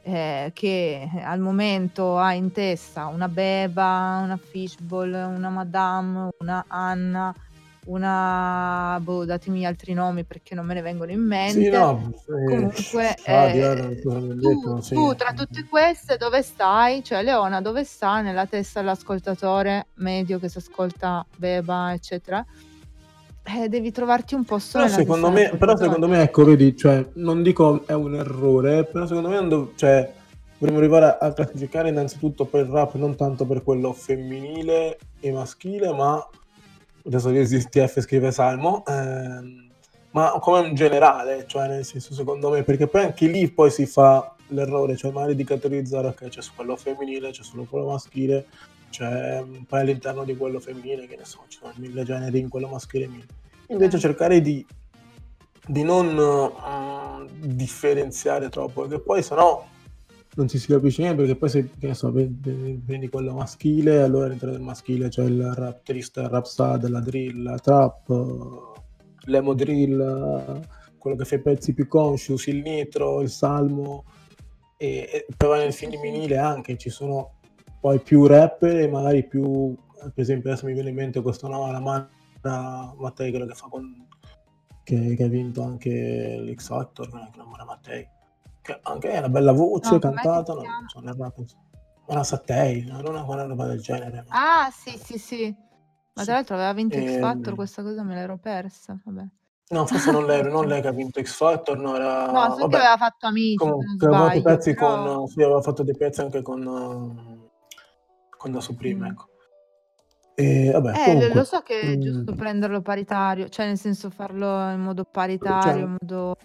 eh, che al momento ha in testa una Beba, una Fishball, una Madame, una Anna, una... boh, datemi altri nomi perché non me ne vengono in mente. Sì, no, eh, Comunque, Shadia, eh, ho tu, detto, sì. tu tra tutte queste dove stai? Cioè, Leona, dove sta nella testa dell'ascoltatore medio che si ascolta Beba, eccetera? Eh, devi trovarti un posto Però nella secondo, me, però secondo me, ecco, vedi, cioè, non dico è un errore, però secondo me dov- cioè, dovremmo arrivare a, classificare innanzitutto poi il rap non tanto per quello femminile e maschile, ma adesso che STF scrive Salmo, ehm, ma come in generale, cioè nel senso secondo me, perché poi anche lì poi si fa l'errore, cioè magari di categorizzare, ok, c'è su quello femminile, c'è solo quello maschile, mm, poi all'interno di quello femminile, che ne so, ci sono mille generi in quello maschile mille. Invece cercare di, di non eh, differenziare troppo, perché poi sennò non ci si capisce niente, perché poi se che ne so, prendi quello maschile, allora all'interno del maschile c'è il rap triste, il rap sad, la drill, la trap, eh, l'emo drill, quello che fa i pezzi più conscious, il nitro, il salmo, e, e poi nel femminile anche ci sono poi più rapper e magari più, per esempio adesso mi viene in mente questo nome, la Mara Mattei, quello che fa con che, che ha vinto anche l'X Factor, non è che non Mara Mattei, che anche è una bella voce, No, che cantata, non so, rap, insomma. una Sattei, non una, una roba del genere. Ah, sì, sì, sì. Ma tra l'altro aveva vinto X Ehm, Factor, questa cosa me l'ero persa. Vabbè. No, forse non lei, non lei che ha vinto X Factor, no, era... No, so che vabbè, aveva fatto Amici, non comunque aveva però... con... Sì, aveva fatto dei pezzi anche con, con Da Supreme, Mm. ecco. E vabbè, Eh, lo, comunque, lo so che è mm, giusto prenderlo paritario, cioè nel senso farlo in modo cioè, paritario, in modo...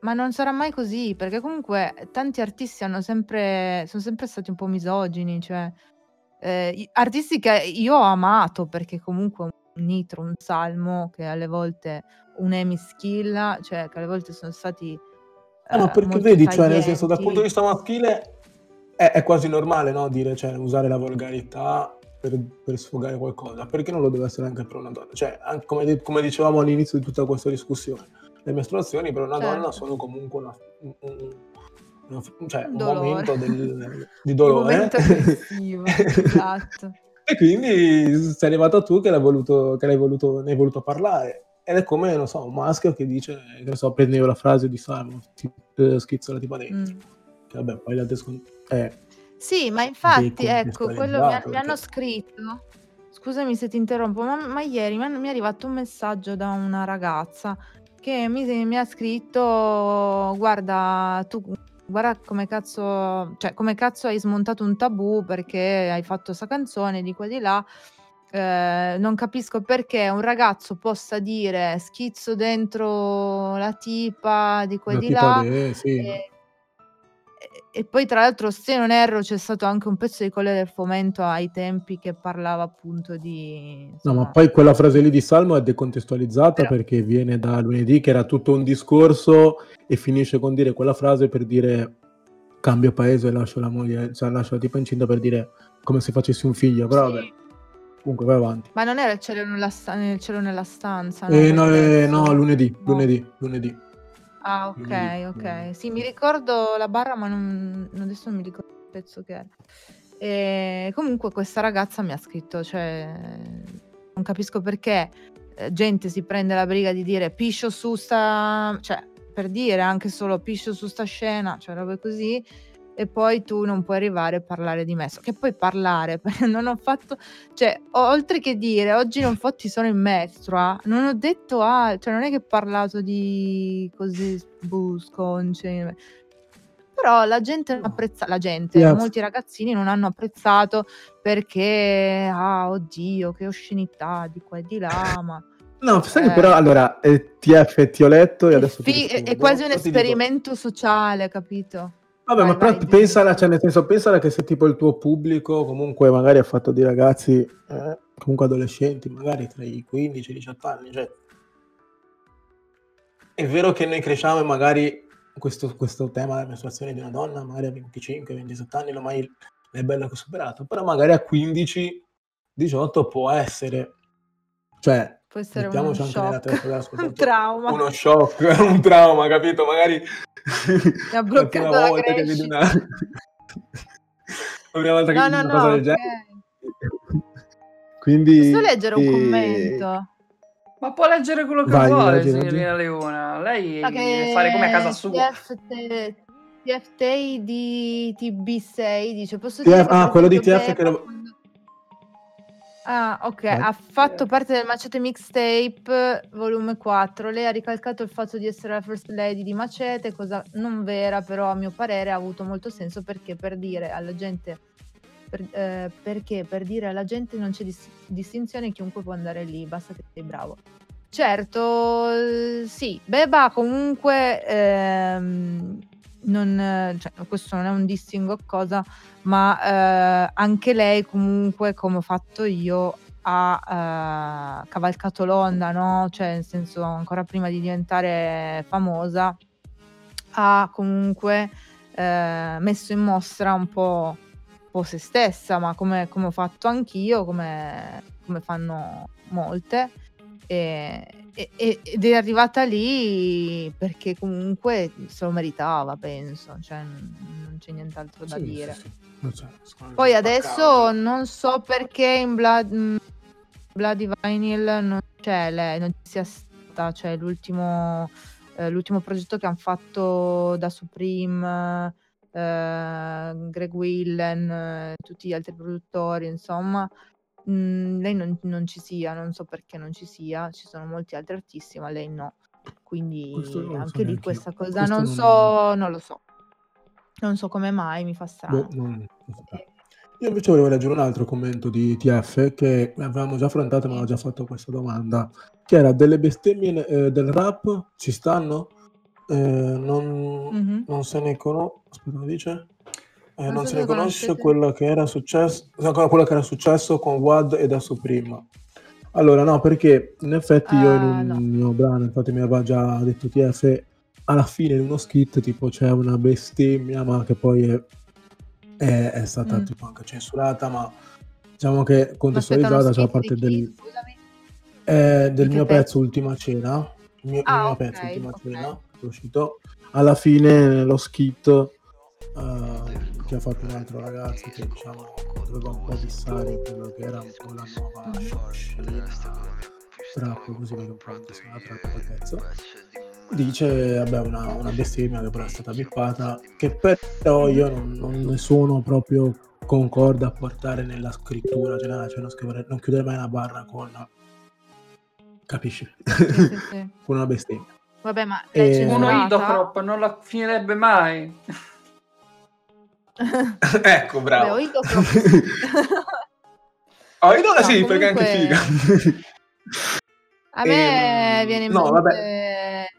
Ma non sarà mai così, perché comunque tanti artisti hanno sempre, sono sempre stati un po' misogini, cioè eh, artisti che io ho amato, perché comunque un Nitro, un Salmo, che alle volte un Emi Schilla, cioè che alle volte sono stati Ah, ma eh, perché molto vedi, cioè, nel senso, dal punto di vista maschile è, è quasi normale, no? Dire, cioè, usare la volgarità per, per sfogare qualcosa. Perché non lo deve essere anche per una donna? Cioè, anche come, come dicevamo all'inizio di tutta questa discussione, le mestruazioni per una donna Certo. sono comunque una- un, un- una- cioè, Un un momento del- di Un dolore. aggressivo, esatto. E quindi sei arrivato tu che l'hai voluto, che l'hai voluto, ne hai voluto parlare. Ed è come, non so, un maschio che dice, che ne so, prendeva la frase di Simon, eh, schizzola tipo dentro. Mm. Che vabbè, poi la descon... eh, Sì, ma infatti, ecco, quello mi, Decontestualizzato, mi hanno cioè. scritto. Scusami se ti interrompo, ma, ma ieri mi, hanno- mi è arrivato un messaggio da una ragazza che mi, mi ha scritto: Guarda, tu guarda come cazzo, cioè, come cazzo hai smontato un tabù perché hai fatto sta canzone di qua e di là. Eh, non capisco perché un ragazzo possa dire schizzo dentro la tipa di qua e la di tipa là. de- sì. E, e- poi tra l'altro se non erro c'è stato anche un pezzo di Colle del Fomento ai tempi che parlava appunto di... No, insomma, ma poi quella frase lì di Salmo è decontestualizzata Però- perché viene da lunedì che era tutto un discorso e finisce con dire quella frase per dire cambio paese e lascio la moglie, cioè lascio la tipa incinta per dire come se facessi un figlio, però sì. vabbè, comunque vai avanti. Ma non era il cielo nella, sta- nel cielo nella stanza? Eh, no, eh, no, lunedì, No. lunedì, lunedì. Ah, ok, Lunedì, ok. lunedì. Sì, mi ricordo la barra, ma non, adesso non mi ricordo il pezzo che era. E comunque questa ragazza mi ha scritto, cioè, non capisco perché eh, gente si prende la briga di dire piscio su sta, cioè, per dire anche solo piscio su sta scena, cioè robe così, e poi tu non puoi arrivare a parlare di me. So che puoi parlare, non ho fatto, cioè, oltre che dire oggi non fotti sono in mestra, non ho detto altro, cioè non è che ho parlato di così boh, sconce. Però la gente non No. apprezza, la gente, Yes. molti ragazzini non hanno apprezzato perché, ah, oddio, che oscenità di qua e di là, ma No, sai che però allora eh, TF ti ho letto e adesso fi- è- quasi un esperimento sociale, capito? Vabbè, Vai, ma vai, pensala, cioè nel senso, pensala che se tipo il tuo pubblico comunque magari è fatto di ragazzi, eh, comunque adolescenti, magari tra i 15 e i 18 anni, cioè è vero che noi cresciamo e magari questo, questo tema della mestruazione di una donna, magari a 25, 27 anni, ormai è bello che è superato, però magari a 15, 18 può essere, cioè, Può essere uno shock, un trauma. uno shock, un trauma, capito? Magari Mi ha la bloccato prima la volta che vedi una la prima volta che No, vedi no, una cosa no, del genere quindi Posso leggere un eh, commento? Ma può leggere quello che Vai, vuole, leggi, leggi. signorina Leona. Lei Sa deve fare come a casa sua. TFT TFT di TB6 dice posso dire TF che ah quello di TF che lo... Ah, ok, Vai. ha fatto parte del Macete Mixtape volume 4. Lei ha ricalcato il fatto di essere la first lady di Macete, cosa non vera, però a mio parere ha avuto molto senso perché per dire alla gente per, eh, perché per dire alla gente non c'è dis- distinzione, chiunque può andare lì, basta che sei bravo. Certo, eh, sì, Beba comunque ehm, non, eh, cioè, questo non è un distingo o cosa, ma eh, anche lei comunque, come ho fatto io, ha eh, cavalcato l'onda, no? Cioè, nel senso, ancora prima di diventare famosa, ha comunque eh, messo in mostra un po', un po' se stessa, ma come, come ho fatto anch'io, come, come fanno molte. E- ed è arrivata lì perché comunque se lo meritava, penso, cioè non c'è nient'altro da Sì, dire. sì, sì. Poi adesso non so perché in Blood, mm, Bloody Vinyl non c'è lei, non ci sia stata, cioè l'ultimo, eh, l'ultimo progetto che hanno fatto da Supreme, eh, Greg Willen, eh, tutti gli altri produttori, insomma, mm, lei non, non ci sia, non so perché non ci sia, ci sono molti altri artisti, ma lei no. Quindi lo so anche lì questa cosa non non- so, non lo so. Non so come mai, mi fa strano. Boh, non sapevo. Io invece volevo leggere un altro commento di TF che avevamo già affrontato, ma aveva già fatto questa domanda, che era delle bestemmie eh, del rap ci stanno? Eh, non, Mhm. non se ne conosce, aspetta, dice? Eh, Non non so se se ne conosce conoscete. quello che era successo, quello che era successo con Wad e da Suprema. Allora, no, perché in effetti io in Ah, un no. mio brano, infatti mi aveva già detto TF, alla fine in uno skit tipo c'è una bestemmia, ma che poi è, è- è stata Mm. tipo anche censurata, ma diciamo che contestualizzata c'è la skit parte del, chi? Scusami. eh, del mio pezzo pezzo? Ultima Cena, il mio, il Ah, mio ok, pezzo Ultima ok. Cena, è uscito, alla fine nello skit eh, che ha fatto un altro ragazzo che diciamo doveva un po' dissare quello che era un po' la nuova scena trap, così perché un po' la trap pezzo. Dice, vabbè, una, una bestemmia che però è stata bippata, che però io non, non ne sono proprio concorde a portare nella scrittura generale, cioè non, scrivere, non chiudere mai una barra con... Capisci? Sì, sì, sì. con una bestemmia. Vabbè, ma l'hai Eh, Uno censurata? idocrop non la finirebbe mai. ecco, Vabbè, ho ido proprio. Io non No, sì, perché è anche comunque- figa. A me Ehm, viene in no, mente.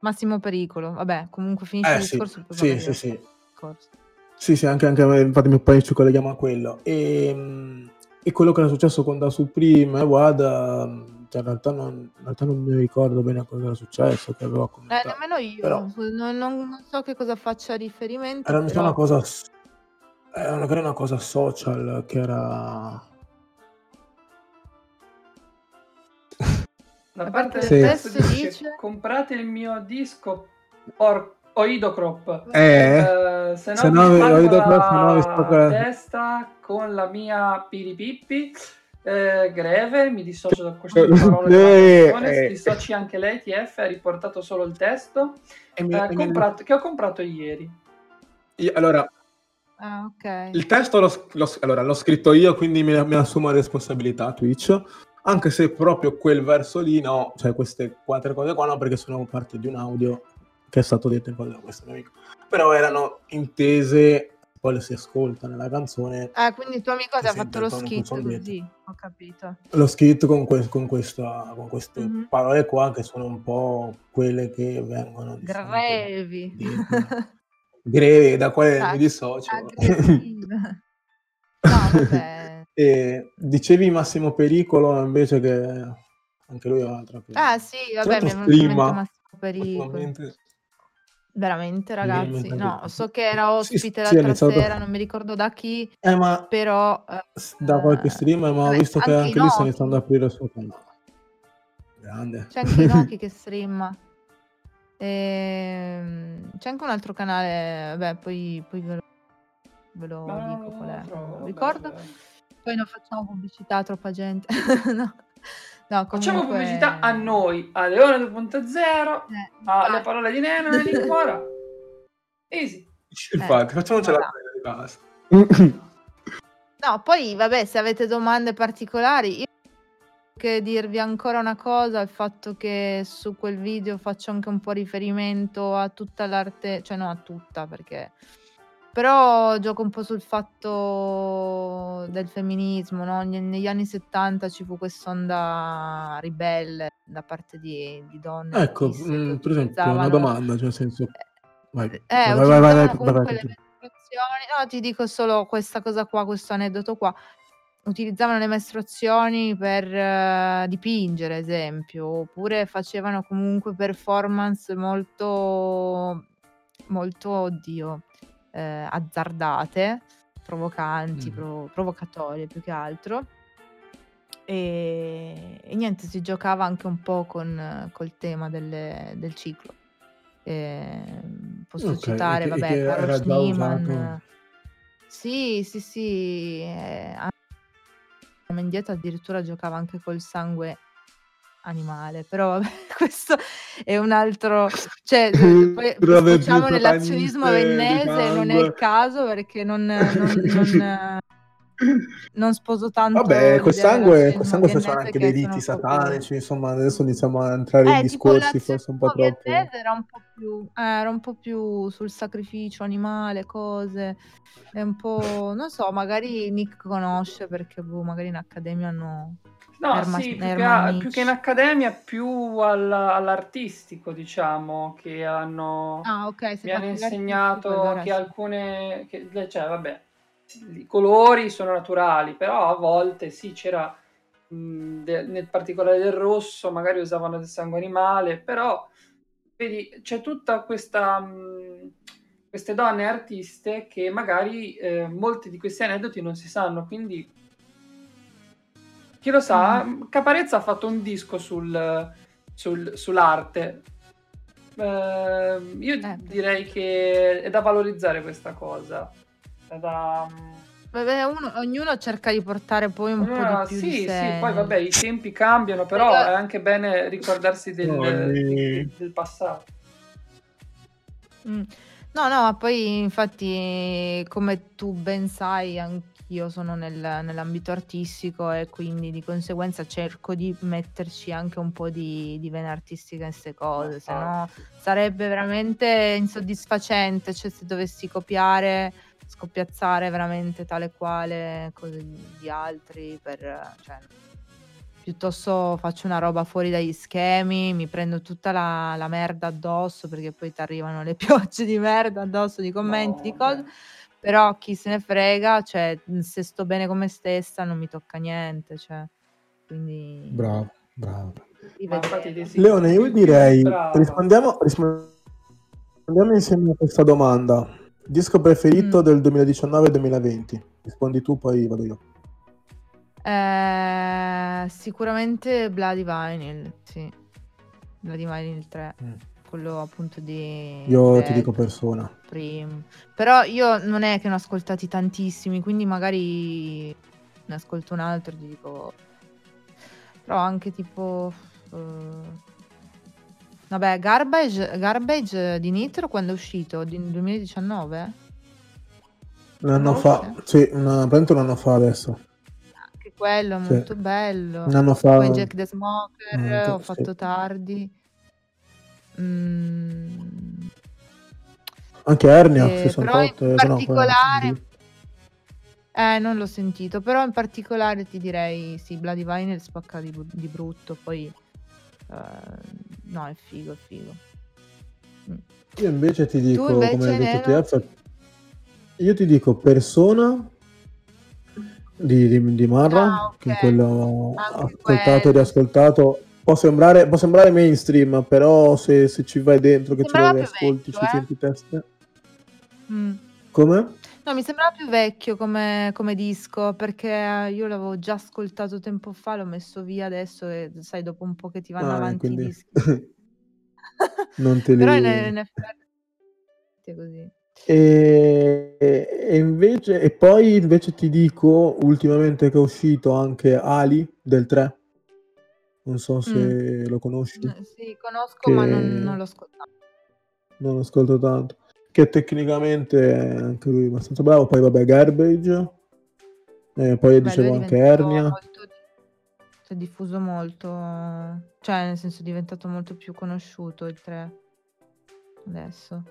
Massimo Pericolo. Vabbè, comunque finisce Eh il sì, discorso. sì, sì, sì. discorso. Sì, sì, anche, anche infatti mio paese ci colleghiamo a quello. E, e quello che era successo con Da Supreme e Wada, cioè, in, realtà non, in realtà non mi ricordo bene cosa era successo, che avevo Eh, commentato. nemmeno io. Però- Non, non- non so che cosa faccia riferimento. Era sa però- una cosa, era una, era una cosa social che era... Da La parte del del testo dice, dice- comprate il mio disco or- Oidocrop. Eh? Eh, se no Se no vi- spacco la testa con la mia piripippi. Eh, greve, mi dissocio da queste parole Eh, canzone, si eh. dissoci anche lei, TF, ha riportato solo il testo, mi- eh, mi- comprato- che ho comprato ieri. Io- allora, Ah, ok. Il testo l'ho, l'ho- allora, l'ho scritto io, quindi mi, mi assumo la responsabilità Twitch. Anche se proprio quel verso lì no, cioè queste quattro cose qua no, perché sono parte di un audio che è stato detto in da questo mio amico. Però erano intese, poi si ascolta nella canzone, Ah, quindi il tuo amico ti ha fatto lo skit così, ho capito. lo skit con, que- con, questa, con queste Mhm. parole qua che sono un po' quelle che vengono diciamo, Grevi. dietro. grevi, da quale Ah, mi dissocio. aggressive. No, vabbè. E dicevi Massimo Pericolo invece che anche lui è un altro che Ah sì, vabbè, mi è venuto Massimo Pericolo. Veramente, ragazzi. No, so che era ospite sì, l'altra iniziato- sera, non mi ricordo da chi, Eh, ma però... eh, da qualche eh, streamer, ma ho visto che anche lui sta iniziando ad aprire il suo canale. Grande. C'è anche Inoki che streama. Ehm, c'è anche un altro canale, vabbè, poi, poi ve lo, ve lo dico qual è, non ricordo. vabbè. Poi non facciamo pubblicità a troppa gente. no. No, Facciamo comunque- pubblicità a noi, a Leone 2.0, Eh, alle parole di Neno e di Cuora. Easy. Infatti, facciamocela voilà. bene di base. No, poi vabbè, se avete domande particolari, io che dirvi ancora una cosa, il fatto che su quel video faccio anche un po' riferimento a tutta l'arte, cioè no a tutta perché però gioco un po' sul fatto del femminismo, no? Ne- Negli anni 70 ci fu quest'onda ribelle da parte di, di donne. Ecco, mm, per esempio, una domanda, cioè nel senso... Vai, eh, vai, vai, vai, vai, vai, vai, vai, mestruazioni. No, ti dico solo questa cosa qua, questo aneddoto qua. Utilizzavano le mestruazioni per eh, dipingere, esempio, oppure facevano comunque performance molto, molto, oddio, eh, azzardate, provocanti, Mm. provo- provocatorie più che altro. E, e niente, si giocava anche un po' con, col tema delle- del ciclo. Ehm, posso Ok, citare, e che- e vabbè, Schneeman. usato. Sì, sì, sì. eh, indietro addirittura giocava anche col sangue animale, però vabbè, questo è un altro, cioè poi più nell'azionismo vennese, non è il caso perché non, non- non- non sposo tanto Vabbè, col sangue, col sangue facevano anche dei proprio- satanici, insomma, adesso iniziamo a entrare in Eh, tipo discorsi forse un po' troppo. era un po' più, eh, era un po' più sul sacrificio animale, cose. È un po', non so, magari Nick conosce perché boh, magari in accademia hanno No, Erma- sì, più che, a- più che in accademia, più al- all'artistico, diciamo, che hanno... Ah, ok, mi hanno insegnato che alcune, che, cioè vabbè, i colori sono naturali, però a volte sì, c'era mh, de- nel particolare del rosso, magari usavano del sangue animale, però vedi, c'è tutta questa, mh, queste donne artiste che magari eh, molti di questi aneddoti non si sanno, quindi chi lo sa, Caparezza ha fatto un disco sul, sul- sull'arte. Eh, io Eh. direi che è da valorizzare questa cosa. È da... Vabbè, uno- ognuno cerca di portare poi un po' Ah, di più sì, di sì, sé. poi vabbè, i tempi cambiano, però è anche bene ricordarsi del, del- del passato. Mm. No, no, ma poi infatti, come tu ben sai, anch'io sono nel- nell'ambito artistico e quindi di conseguenza cerco di metterci anche un po' di, di vena artistica in queste cose, se no sarebbe veramente insoddisfacente, cioè se dovessi copiare, scoppiazzare veramente tale quale cose di, di altri per... Cioè, piuttosto faccio una roba fuori dagli schemi, mi prendo tutta la, la merda addosso perché poi ti arrivano le piogge di merda addosso di commenti, di No, cose, vabbè. Però chi se ne frega, cioè se sto bene come stessa non mi tocca niente, cioè, quindi Bravo, bravo. Leone, io direi, rispondiamo, rispondiamo insieme a questa domanda. Disco preferito Mm. del 2019-2020? Rispondi tu, poi vado io. Eh, sicuramente Bloody Vinyl, sì, Bloody Vinyl 3, Mm. Quello appunto di... Io ti dico persona. Prim. Però io non è che ne ho ascoltati tantissimi, quindi magari ne ascolto un altro e ti dico... Però anche tipo... eh, Vabbè, Garbage, Garbage di Nitro quando è uscito? Di 2019? Un anno fa, sì, una, un anno fa adesso. Anche quello, Sì. molto bello. Un anno fa. Poi Jack the Smoker, Mm, ho sì. fatto tardi. Mm, Anche Ernia, Eh, 68. però in eh, no, particolare- quello- Eh, non l'ho sentito, però in particolare ti direi sì, Bloody Vinyl spacca di, di brutto, poi eh, no, è figo, è figo. Io invece ti dico, invece, come hai detto te? Alfa, io ti dico persona di, di, di Marra, Ah, ok. che quello Anche ascoltato e riascoltato. Può sembrare, può sembrare mainstream, però se, se ci vai dentro, che Sembrava lo più riascolti, vecchio, ci eh. senti teste. Mm. Come? No, mi sembrava più vecchio come, come disco, perché io l'avevo già ascoltato tempo fa, l'ho messo via adesso e sai, dopo un po' che ti vanno Ah, avanti quindi i dischi. non te li... Però in, in effetti è così. E, e invece, e poi invece ti dico, ultimamente che è uscito anche Ali del 3. Non so se lo conosci, Eh, Sì, conosco, ma non, non l'ho ascoltato. non lo ascolto tanto. Che tecnicamente è anche lui abbastanza bravo. Poi vabbè, Garbage. E poi Beh, dicevo anche diventato Ernia. molto- si è diffuso molto, cioè nel senso è diventato molto più conosciuto il 3 adesso.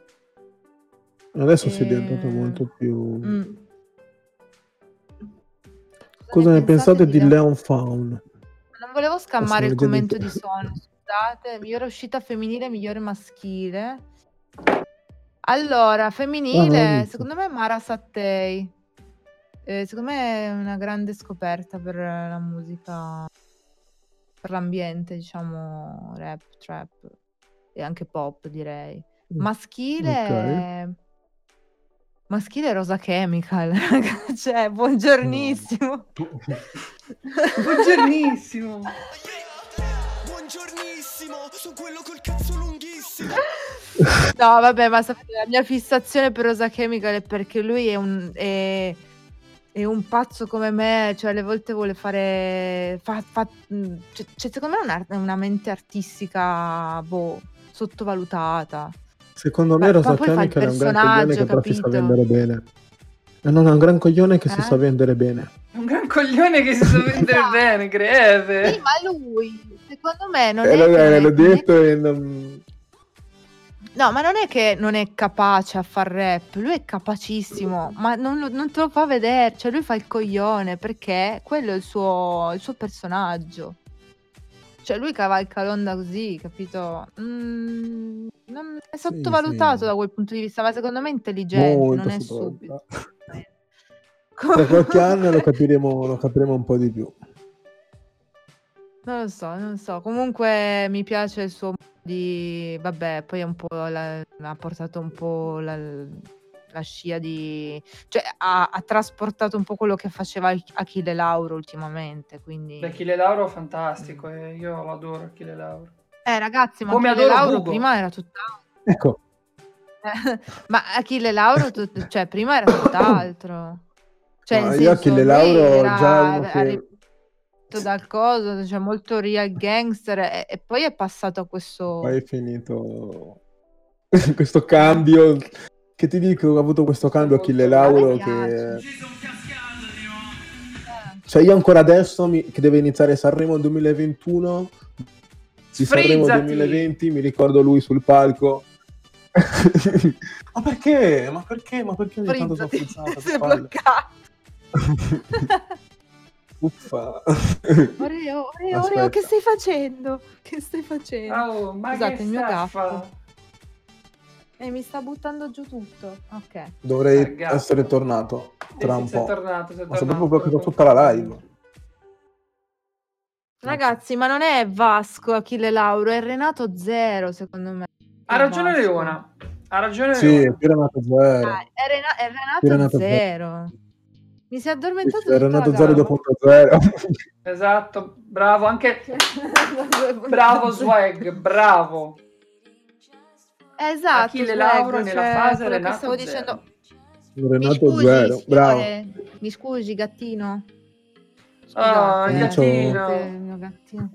Adesso si è diventato E- molto più... Mm. Cosa ne pensate di Leon? Leon Faun? Volevo scammare il commento di Sono, scusate. Migliore uscita femminile, migliore maschile. Allora, Ah, femminile, visto. secondo me Mara Sattei. Eh, secondo me è una grande scoperta per la musica, per l'ambiente, diciamo, rap, trap e anche pop, direi. Mm, Maschile... Maschile Rosa Chemical, cioè, buongiornissimo. Buongiornissimo. Buongiornissimo, sono quello col cazzo lunghissimo. No, vabbè, ma sapete, la mia fissazione per Rosa Chemical è perché lui è un, è, è un pazzo come me, cioè alle volte vuole fare... Fa, fa- mh, cioè, cioè, secondo me è una, è una mente artistica, boh, sottovalutata. Secondo me Rosa Chemical è un gran coglione che personaggio, però si sa vendere bene. E non è un gran coglione che si Eh? sa vendere bene. Un gran coglione che si sa vendere Esatto. bene, greve. Sì, ma lui, secondo me, non Eh, è eh, l'ho detto e non... No, ma non è che non è capace a far rap, lui è capacissimo, ma non, non te lo fa vedere, cioè lui fa il coglione perché quello è il suo, il suo personaggio. Cioè lui cavalca l'onda così, capito? Mm, non- è sottovalutato sì. da quel punto di vista, ma secondo me è intelligente, Molto non è stupido. Tra qualche anno lo capiremo, lo capiremo un po' di più. Non lo so, non lo so. Comunque mi piace il suo modo di... Vabbè, poi è un po' la- ha portato un po' la, la scia di... Cioè ha, ha trasportato un po' quello che faceva Achille Lauro ultimamente, quindi... Beh, Achille Lauro fantastico, eh, io lo adoro Achille Lauro. Eh ragazzi, ma Come Achille Lauro Bugo. prima era tutt'altro. Ecco, ma Achille Lauro, tut- cioè prima era tutt'altro. Cioè, No, nel io senso, Achille Lauro era- già che- dal coso, cioè molto real gangster e, e poi è passato a questo... poi è finito questo cambio. Che ti dico, ho avuto questo cambio Achille Lauro che... Cioè io ancora adesso, mi- che deve iniziare Sanremo 2021, di Sanremo Sfrizzati! 2020, mi ricordo lui sul palco. ma perché? Ma perché? Ma perché ogni tanto sono che palle? bloccato. Uffa. Oreo, Oreo, Oreo, che stai facendo? Che stai facendo? Oh, Scusate, il mio gatto. E mi sta buttando giù tutto. Ok. Dovrei gatto. essere tornato tra Sì, un sì, sei po'. tornato, sei Ma sono tornato. proprio bloccato tutta la live. Ragazzi, ma non è Vasco Achille Lauro, è Renato Zero, secondo me. Ha ragione Vasco. Leona. Ha ragione Sì, Leona. qui Renato Zero. Ah, è, Rena- è Renato, Sì, Renato Zero. Mi si è addormentato Sì, Renato tutta la Zero gamba. 2.0. Esatto, bravo, anche bravo Swag, bravo. Esatto, Achille Lauro nella cioè, fase quello che Renato stavo Zero. dicendo. Mi Renato scusi, Zero, signore? bravo. Mi scusi, gattino. Ah, il gattino. eh, il mio gattino.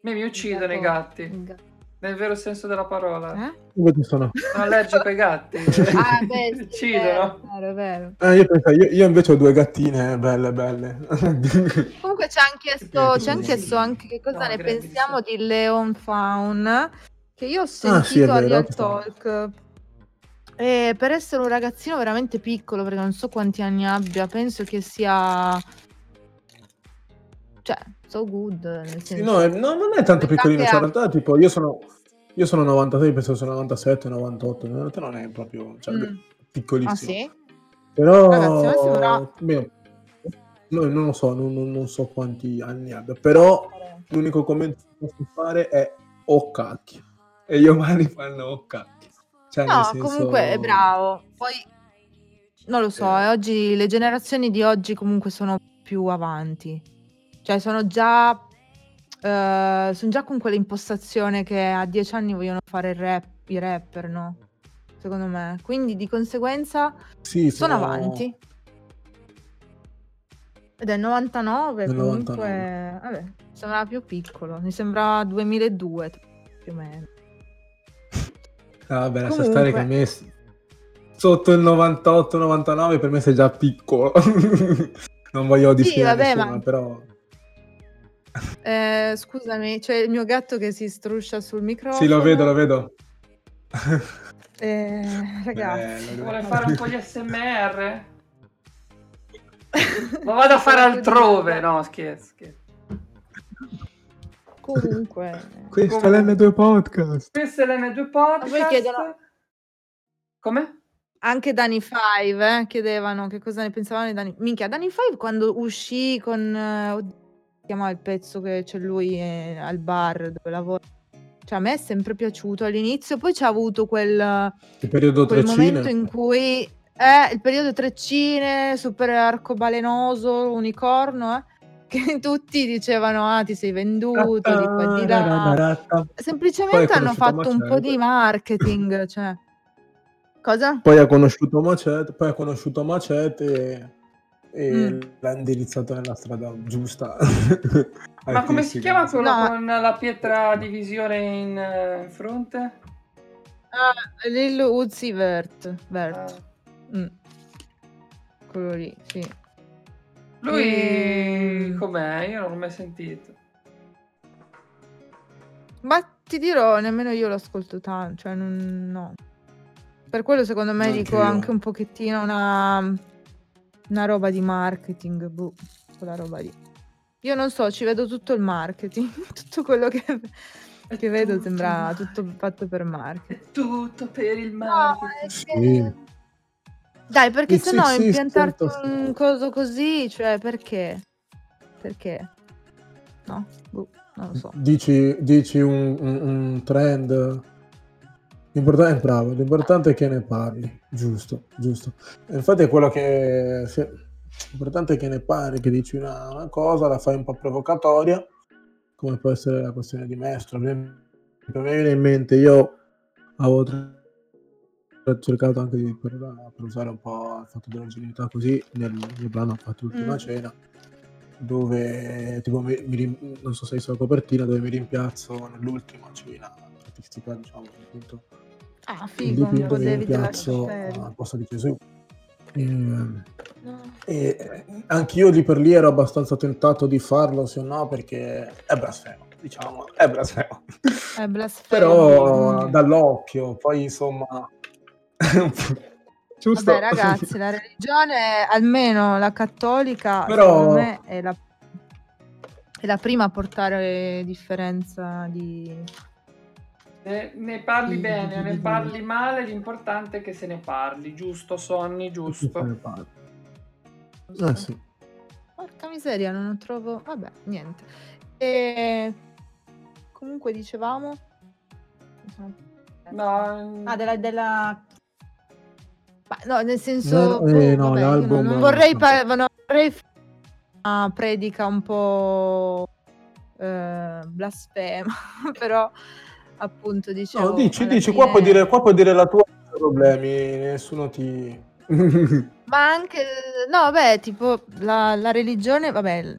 Mi, mi uccidono i Il gatti, gatto. nel vero senso della parola. Eh? Dove ci sono? Sono allergico ai gatti. Ah, beh, sì, uccidono. vero, è vero. Eh, io, penso- io- io invece ho due gattine eh, belle belle. Comunque ci hanno chiesto, ci han chiesto anche che cosa No, ne pensiamo di Leon Faun, che io ho sentito Ah, sì, è a Real. Talk. E per essere un ragazzino veramente piccolo, perché non so quanti anni abbia, penso che sia... Cioè, so good, nel Sì, senso... no, è- no, non è tanto piccolino, cioè, in realtà tipo io sono io sono 96, penso sono 97, 98, in realtà non è proprio cioè, Mm. piccolissimo. Ah sì? Però Ragazzi, sembra- beh, no, non lo so, non, non- non so quanti anni abbia, però l'unico commento che posso fare è oh cacchio. E gli umani fanno cacchio. Cioè, No, senso- comunque è bravo. Poi non lo so, Eh. oggi le generazioni di oggi comunque sono più avanti. Cioè sono già eh, sono già con quell'impostazione che a dieci anni vogliono fare il rap, i rapper, no? Secondo me. Quindi di conseguenza Sì, sono avanti. Ed è 99 Del comunque. 99. Vabbè, sembrava più piccolo, mi sembra 2002 più o meno. Ah, vabbè, lascia Comunque. stare che a me sotto il 98-99 per me sei già piccolo. non voglio discriminare vabbè, nessuno, ma- però Eh, scusami, c'è il mio gatto che si struscia sul microfono. sì, lo vedo, lo vedo. Eh, ragazzi. Bello, Vuole fare un po' di SMR? Lo vado a fare altrove. No, scherzo. scherzo. Comunque. Questo Come- è l'N2 Podcast. Questo è l'N2 Podcast. Poi chiedono- Come? Anche Dani Five eh, chiedevano che cosa ne pensavano di Dani. Minchia, Dani Five quando uscì con. eh, oddio, si il pezzo che c'è lui eh, al bar dove lavora. Cioè, a me è sempre piaciuto all'inizio, poi c'ha avuto quel. Il periodo quel treccine. momento in cui è il periodo treccine, super arcobalenoso, unicorno, eh, che tutti dicevano ah ti sei venduto di qua di là. Semplicemente ha hanno fatto un po' di marketing, cioè. Cosa? Poi ha conosciuto Macete, poi ha conosciuto Macete e, e Mm. l'ha indirizzato nella strada giusta. Ma come si chiama quello No. con la pietra di visione in, eh, in fronte? Ah, Lil Uzi Vert. Vert. Ah, Mm. quello lì, sì. Lui Ehm. com'è? Io non l'ho mai sentito. Ma ti dirò, nemmeno io lo ascolto tanto, cioè non, no. Per quello secondo me Neanche dico io. anche un pochettino una, una roba di marketing, boh, quella roba lì. Io non so, ci vedo tutto il marketing, tutto quello che, che vedo tutto sembra tutto fatto per marketing. È tutto per il No, marketing. è Sì. Dai, perché se no impiantarti un coso così, cioè perché? Perché? No, boh, non lo so. Dici, dici un, un- un trend. L'importante, bravo, l'importante è che ne parli, giusto, giusto. E infatti è quello che... sì, l'importante è che ne parli, che dici una, una cosa, la fai un po' provocatoria, come può essere la questione di Mestro. Esempio, mi viene in mente, io avevo tra- cercato anche di per, per usare un po' il fatto della genuinità così nel mio brano ho fatto l'ultima Mm. cena dove tipo mi, mi non so se hai visto la copertina dove mi rimpiazzo nell'ultima cena artistica diciamo appunto Ah, figo, mi rimpiazzo al posto di Gesù e, No. e anch'io lì per lì ero abbastanza tentato di farlo se no perché è blasfemo diciamo è blasfemo È blasfemo. però Mm. dall'occhio poi insomma giusto Vabbè, ragazzi, la religione, almeno la cattolica, Però- secondo me è la, è la prima a portare differenza di... Ne, ne parli Di- bene o di- ne di- parli male, l'importante è che se ne parli, giusto Sonny, giusto. Eh sì. Porca miseria, non lo trovo... Vabbè, niente. E... Comunque dicevamo... No, Ah, della... della... No, nel senso... No, eh, boh, no, vabbè, l'album- non, vorrei, pa- non vorrei fare una predica un po' eh, blasfema, però appunto dicevo... No, dici, dici, qua, fine- puoi dire, qua puoi dire la tua problemi, nessuno ti... Ma anche, no, beh, tipo la, la religione, vabbè, il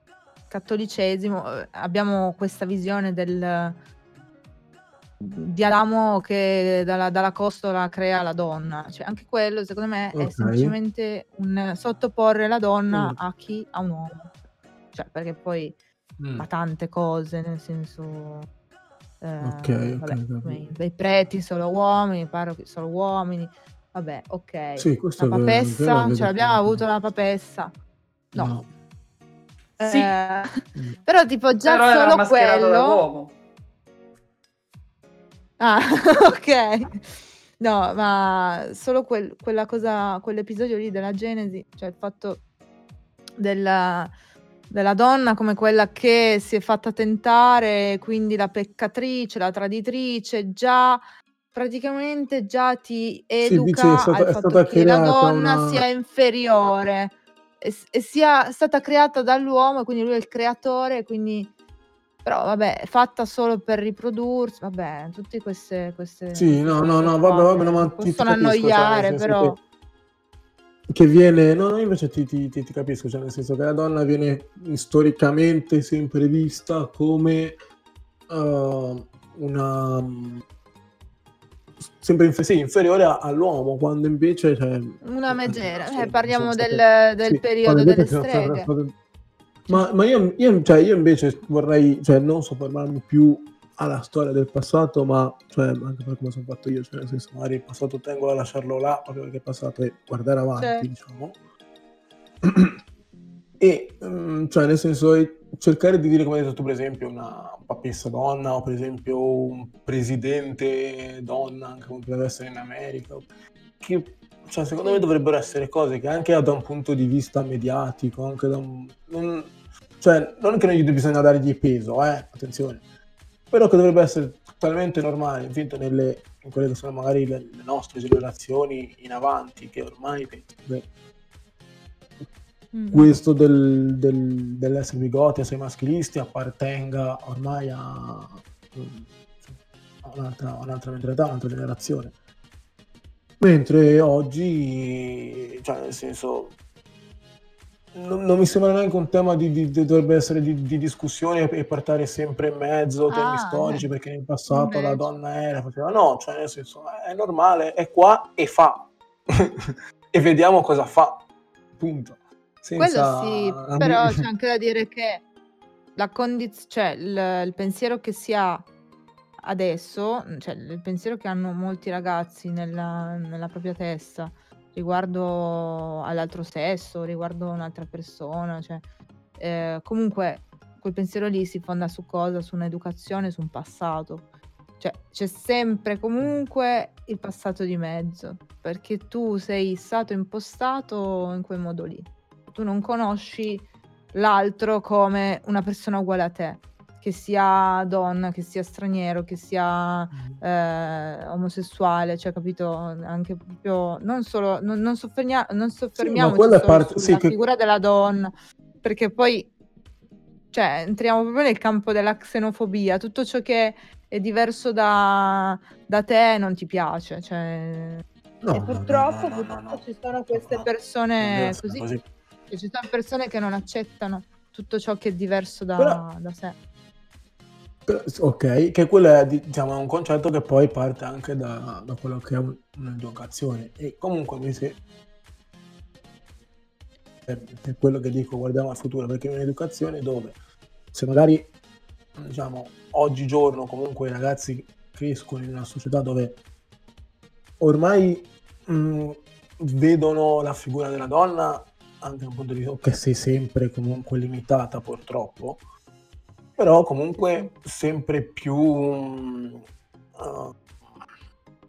cattolicesimo, eh, abbiamo questa visione del di Adamo che dalla, dalla costola crea la donna, cioè anche quello secondo me è Ok. semplicemente un sottoporre la donna Mm. a chi? A un uomo, cioè perché poi Mm. fa tante cose, nel senso... eh, Ok, ok, vabbè, come dei preti solo uomini, i parrochi solo uomini, vabbè, ok. Sì, La è vero, papessa, quello vedo ce l'abbiamo che- avuto la papessa. No. Sì. Eh, Mm. però tipo già però solo quello... Ah, ok. No, ma solo quel- quella cosa, quell'episodio lì della Genesi, cioè il fatto della, della donna come quella che si è fatta tentare, quindi la peccatrice, la traditrice, già praticamente già ti educa stata- al fatto che la donna una- sia inferiore e, e sia stata creata dall'uomo, e quindi lui è il creatore, quindi però vabbè, fatta solo per riprodursi, vabbè, tutte queste... queste Sì, no, no, no, vabbè, vabbè, no, ma ti- ti capisco, cioè, annoiare, senso però... che- che viene, no, no, invece ti, ti- ti- capisco, cioè nel senso che la donna viene storicamente sempre vista come uh, una sempre inf- sì, inferiore a- all'uomo, quando invece cioè, Una megera, sì, eh, parliamo sono del, del sì, periodo delle invece sono sempre streghe. Ma, ma io, io- cioè, io invece vorrei cioè, non soffermarmi più alla storia del passato, ma cioè, anche per come sono fatto io, cioè, nel senso, magari il passato tengo a lasciarlo là proprio perché è passato e guardare avanti, Certo. diciamo. E mm, cioè, nel senso, cercare di dire, come hai detto tu, per esempio, una papessa donna o per esempio un presidente donna, anche come potrebbe essere in America, che cioè, secondo me dovrebbero essere cose che anche da un punto di vista mediatico, anche da un... Non, cioè, non che non gli bisogna dargli peso, eh, attenzione, però che dovrebbe essere totalmente normale, invito nelle, in quelle che sono magari le, le nostre generazioni in avanti, che ormai penso che Mm. questo del, del, dell'essere bigoti, essere maschilisti appartenga ormai a, a un'altra, a un'altra mentalità, a un'altra generazione. Mentre oggi, cioè nel senso, non, non mi sembra neanche un tema di, di- di- dovrebbe essere di, di discussione e portare sempre in mezzo temi Ah, storici beh. perché nel passato la donna era, faceva no, cioè nel senso è normale, è qua e fa e vediamo cosa fa. punto. Senza... Quello sì, però c'è anche da dire che la condizione, cioè il, il pensiero che si ha adesso, cioè il pensiero che hanno molti ragazzi nella, nella propria testa riguardo all'altro sesso, riguardo un'altra persona, cioè eh, comunque quel pensiero lì si fonda su cosa? Su un'educazione, su un passato. Cioè c'è sempre comunque il passato di mezzo, perché tu sei stato impostato in quel modo lì. Tu non conosci l'altro come una persona uguale a te, che sia donna, che sia straniero, che sia eh, omosessuale, cioè capito? Anche proprio non solo non, non, soffermia- non soffermiamoci solo parte- sulla sì, che- figura della donna, perché poi cioè, entriamo proprio nel campo della xenofobia, tutto ciò che è diverso da, da te non ti piace, cioè... No, e purtroppo, no, no, purtroppo ci sono queste persone così, e ci sono persone che non accettano tutto ciò che è diverso da, Però- da sé. Ok, che quello è diciamo, un concetto che poi parte anche da, da quello che è un- un'educazione. E comunque mi se... per, per quello che dico, guardiamo al futuro, perché è un'educazione dove se magari diciamo oggigiorno comunque i ragazzi crescono in una società dove ormai mh, vedono la figura della donna anche da un punto di vista che sei sempre comunque limitata purtroppo però comunque sempre più uh,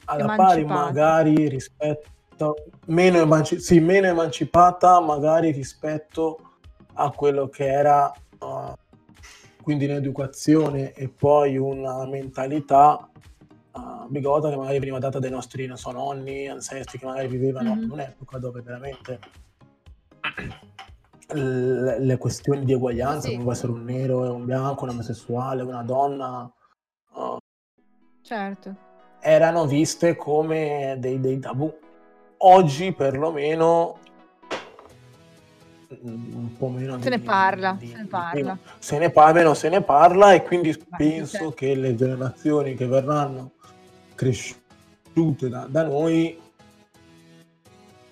alla pari magari rispetto meno, emanci- sì, meno emancipata magari rispetto a quello che era uh, quindi un'educazione e poi una mentalità uh, bigota che magari veniva data dai nostri non so, nonni, ancestri che magari vivevano Mhm. in un'epoca dove veramente le, le questioni di eguaglianza, Sì. come può essere un nero e un bianco, un omosessuale, una donna, uh, Certo. erano viste come dei, dei tabù. Oggi perlomeno mm, un po' meno Se di- ne parla, di- se ne di parla. prima. Se ne parla, meno se ne parla e quindi penso certo. che le generazioni che verranno cresciute da, da noi,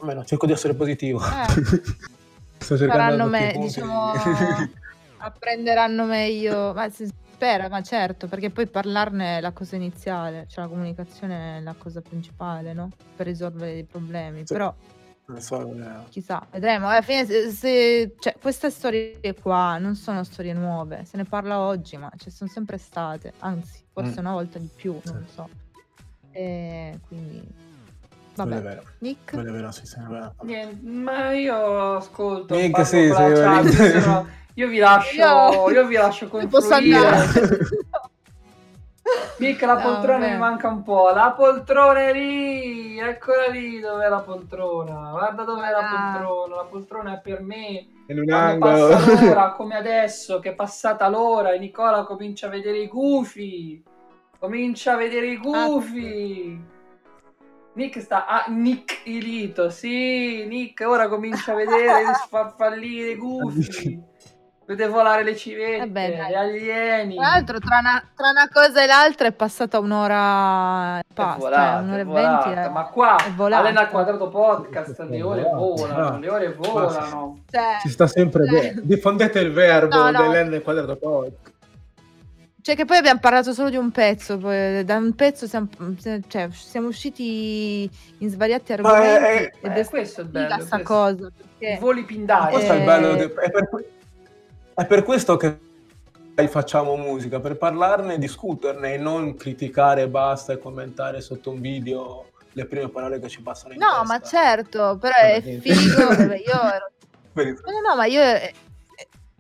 almeno cerco di essere positivo. Eh. Sto cercando i me- diciamo, apprenderanno meglio, ma si spera, ma certo, perché poi parlarne è la cosa iniziale, cioè la comunicazione è la cosa principale, no? Per risolvere dei problemi. Sì. Però Non so, chissà, vedremo. Alla fine, se, se- cioè, queste storie qua non sono storie nuove, se ne parla oggi, ma ci sono sempre state, anzi, forse Mm. una volta di più, non Sì. so. E quindi, vabbè, vero, Nick? quello è vero, sì, sì, è vero. Niente, ma io ascolto. Parlo sì, con la chat, veramente. se no io vi lascio, Io- io vi lascio Io posso confluire. andare. Mica la No, poltrona mi manca un po'. La poltrona è lì, eccola lì dov'è la poltrona. Guarda dov'è la Ah. poltrona. La poltrona è per me. In un Quando passa l'ora, come adesso, che è passata l'ora, e Nicola comincia a vedere i gufi. Comincia a vedere i gufi. Nick sta a Nick Ilito, sì, Nick ora comincia a vedere gli sfarfallire i gufi. Vede volare le civette, Eh beh, dai. gli alieni. Tra l'altro, tra una, tra una cosa e l'altra è passata un'ora e È pasta, volata, eh, un'ora è e venti. eh. Ma qua, è. Alena al quadrato podcast, È le ore volano, le ore volano. Cioè, Ci sta sempre Eh. bene. Diffondete il verbo No, no. dell'N al quadrato poi. Cioè, che poi abbiamo parlato solo di un pezzo. Poi, da un pezzo siamo, cioè, siamo usciti in svariati Ma argomenti. è- ed eh, è questo è figa bello, sta questo. cosa. Voli pindari. Questo è il Eh, bello. de- È per, è per questo che facciamo musica, per parlarne, discuterne e non criticare e basta e commentare sotto un video le prime parole che ci passano in No, testa. ma certo, però è figo. vabbè, io ero No, no, no, ma io eh,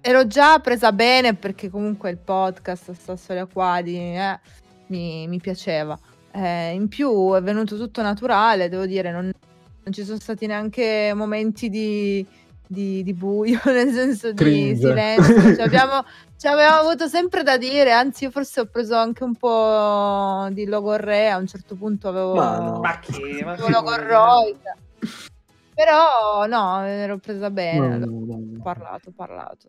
ero già presa bene perché comunque il podcast, sta storia qua di, eh, mi, mi piaceva. Eh, in più è venuto tutto naturale, devo dire, non, non ci sono stati neanche momenti di, di- di buio, nel senso di Cringe. silenzio. Cioè, abbiamo, ci avevamo avuto sempre da dire, anzi io forse ho preso anche un po' di logorrea, a un certo punto avevo... Ma no. Ma che? Ma logorroica. Però no, ero presa bene. No, no, no, ho parlato, ho parlato.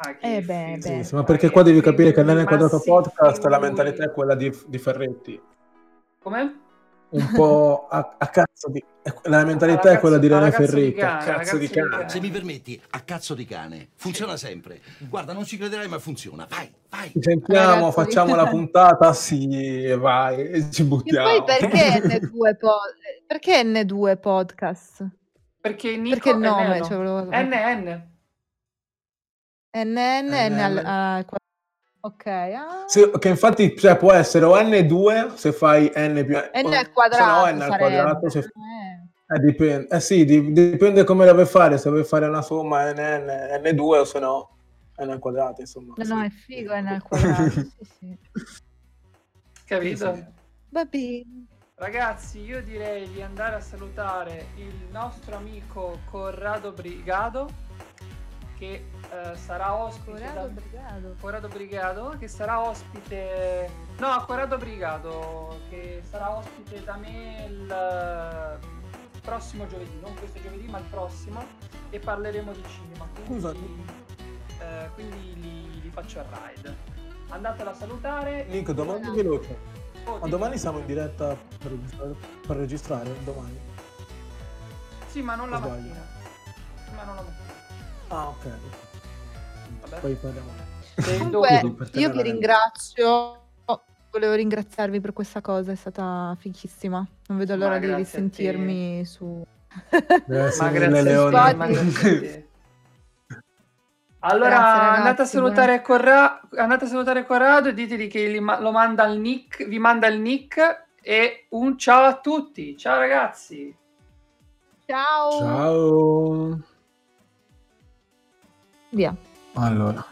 Ah, Eh beh, beh. Sì, ma perché qua devi capire che nel quadrato podcast la mentalità è quella di, di Ferretti. Come? un po' a, a cazzo di... La mentalità Alla è quella di cazzo- René cazzo cane, alla cazzo di cazzo di cane. cane. Se mi permetti, a cazzo di cane. Funziona sempre. Guarda, non ci crederai, ma funziona. Vai, vai. Ci sentiamo, facciamo la puntata, sì, e vai, e ci E buttiamo. poi perché N2, po- perché N2 podcast? Perché Nico Perché il è nome? Cioè, volevo- NN. NN, N al- qua- ok, ah. Sì, che infatti cioè, può essere o N2 se fai N più N o- al quadrato se no N al quadrato se- Eh. eh, dipende, eh sì, di- dipende come la vuoi fare, se vuoi fare una somma NN, N2 o se no N al quadrato, insomma. No, sì. no, è figo, è nel quadrato. sì, sì. Capito? Sì. Va bene. Ragazzi, io direi di andare a salutare il nostro amico Corrado Brigado che eh, sarà ospite Corrado da- Brigado. Corrado Brigado che sarà ospite no Corrado Brigado che sarà ospite da me il eh, prossimo giovedì non questo giovedì ma il prossimo e parleremo di cinema quindi, eh, quindi li, li faccio a ride andatelo a salutare Nico, domanda veloce. Oh, Ma domani siamo in diretta per registrare? Per registrare? Domani? sì ma non la sbaglio? mattina ma non la mattina Ah, ok. Vabbè. Poi parliamo. Comunque, io vi ringrazio. Volevo ringraziarvi per questa cosa, è stata fichissima. Non vedo Ma l'ora di grazie a te. risentirmi su. Grazie Ma mille, grazie, te, ma grazie a te. Allora Grazie, andate, a salutare Corra- andate a salutare Corrado e ditegli che li ma- lo manda il nick, vi manda il nick e un ciao a tutti. Ciao ragazzi. Ciao. Ciao. Via. Allora.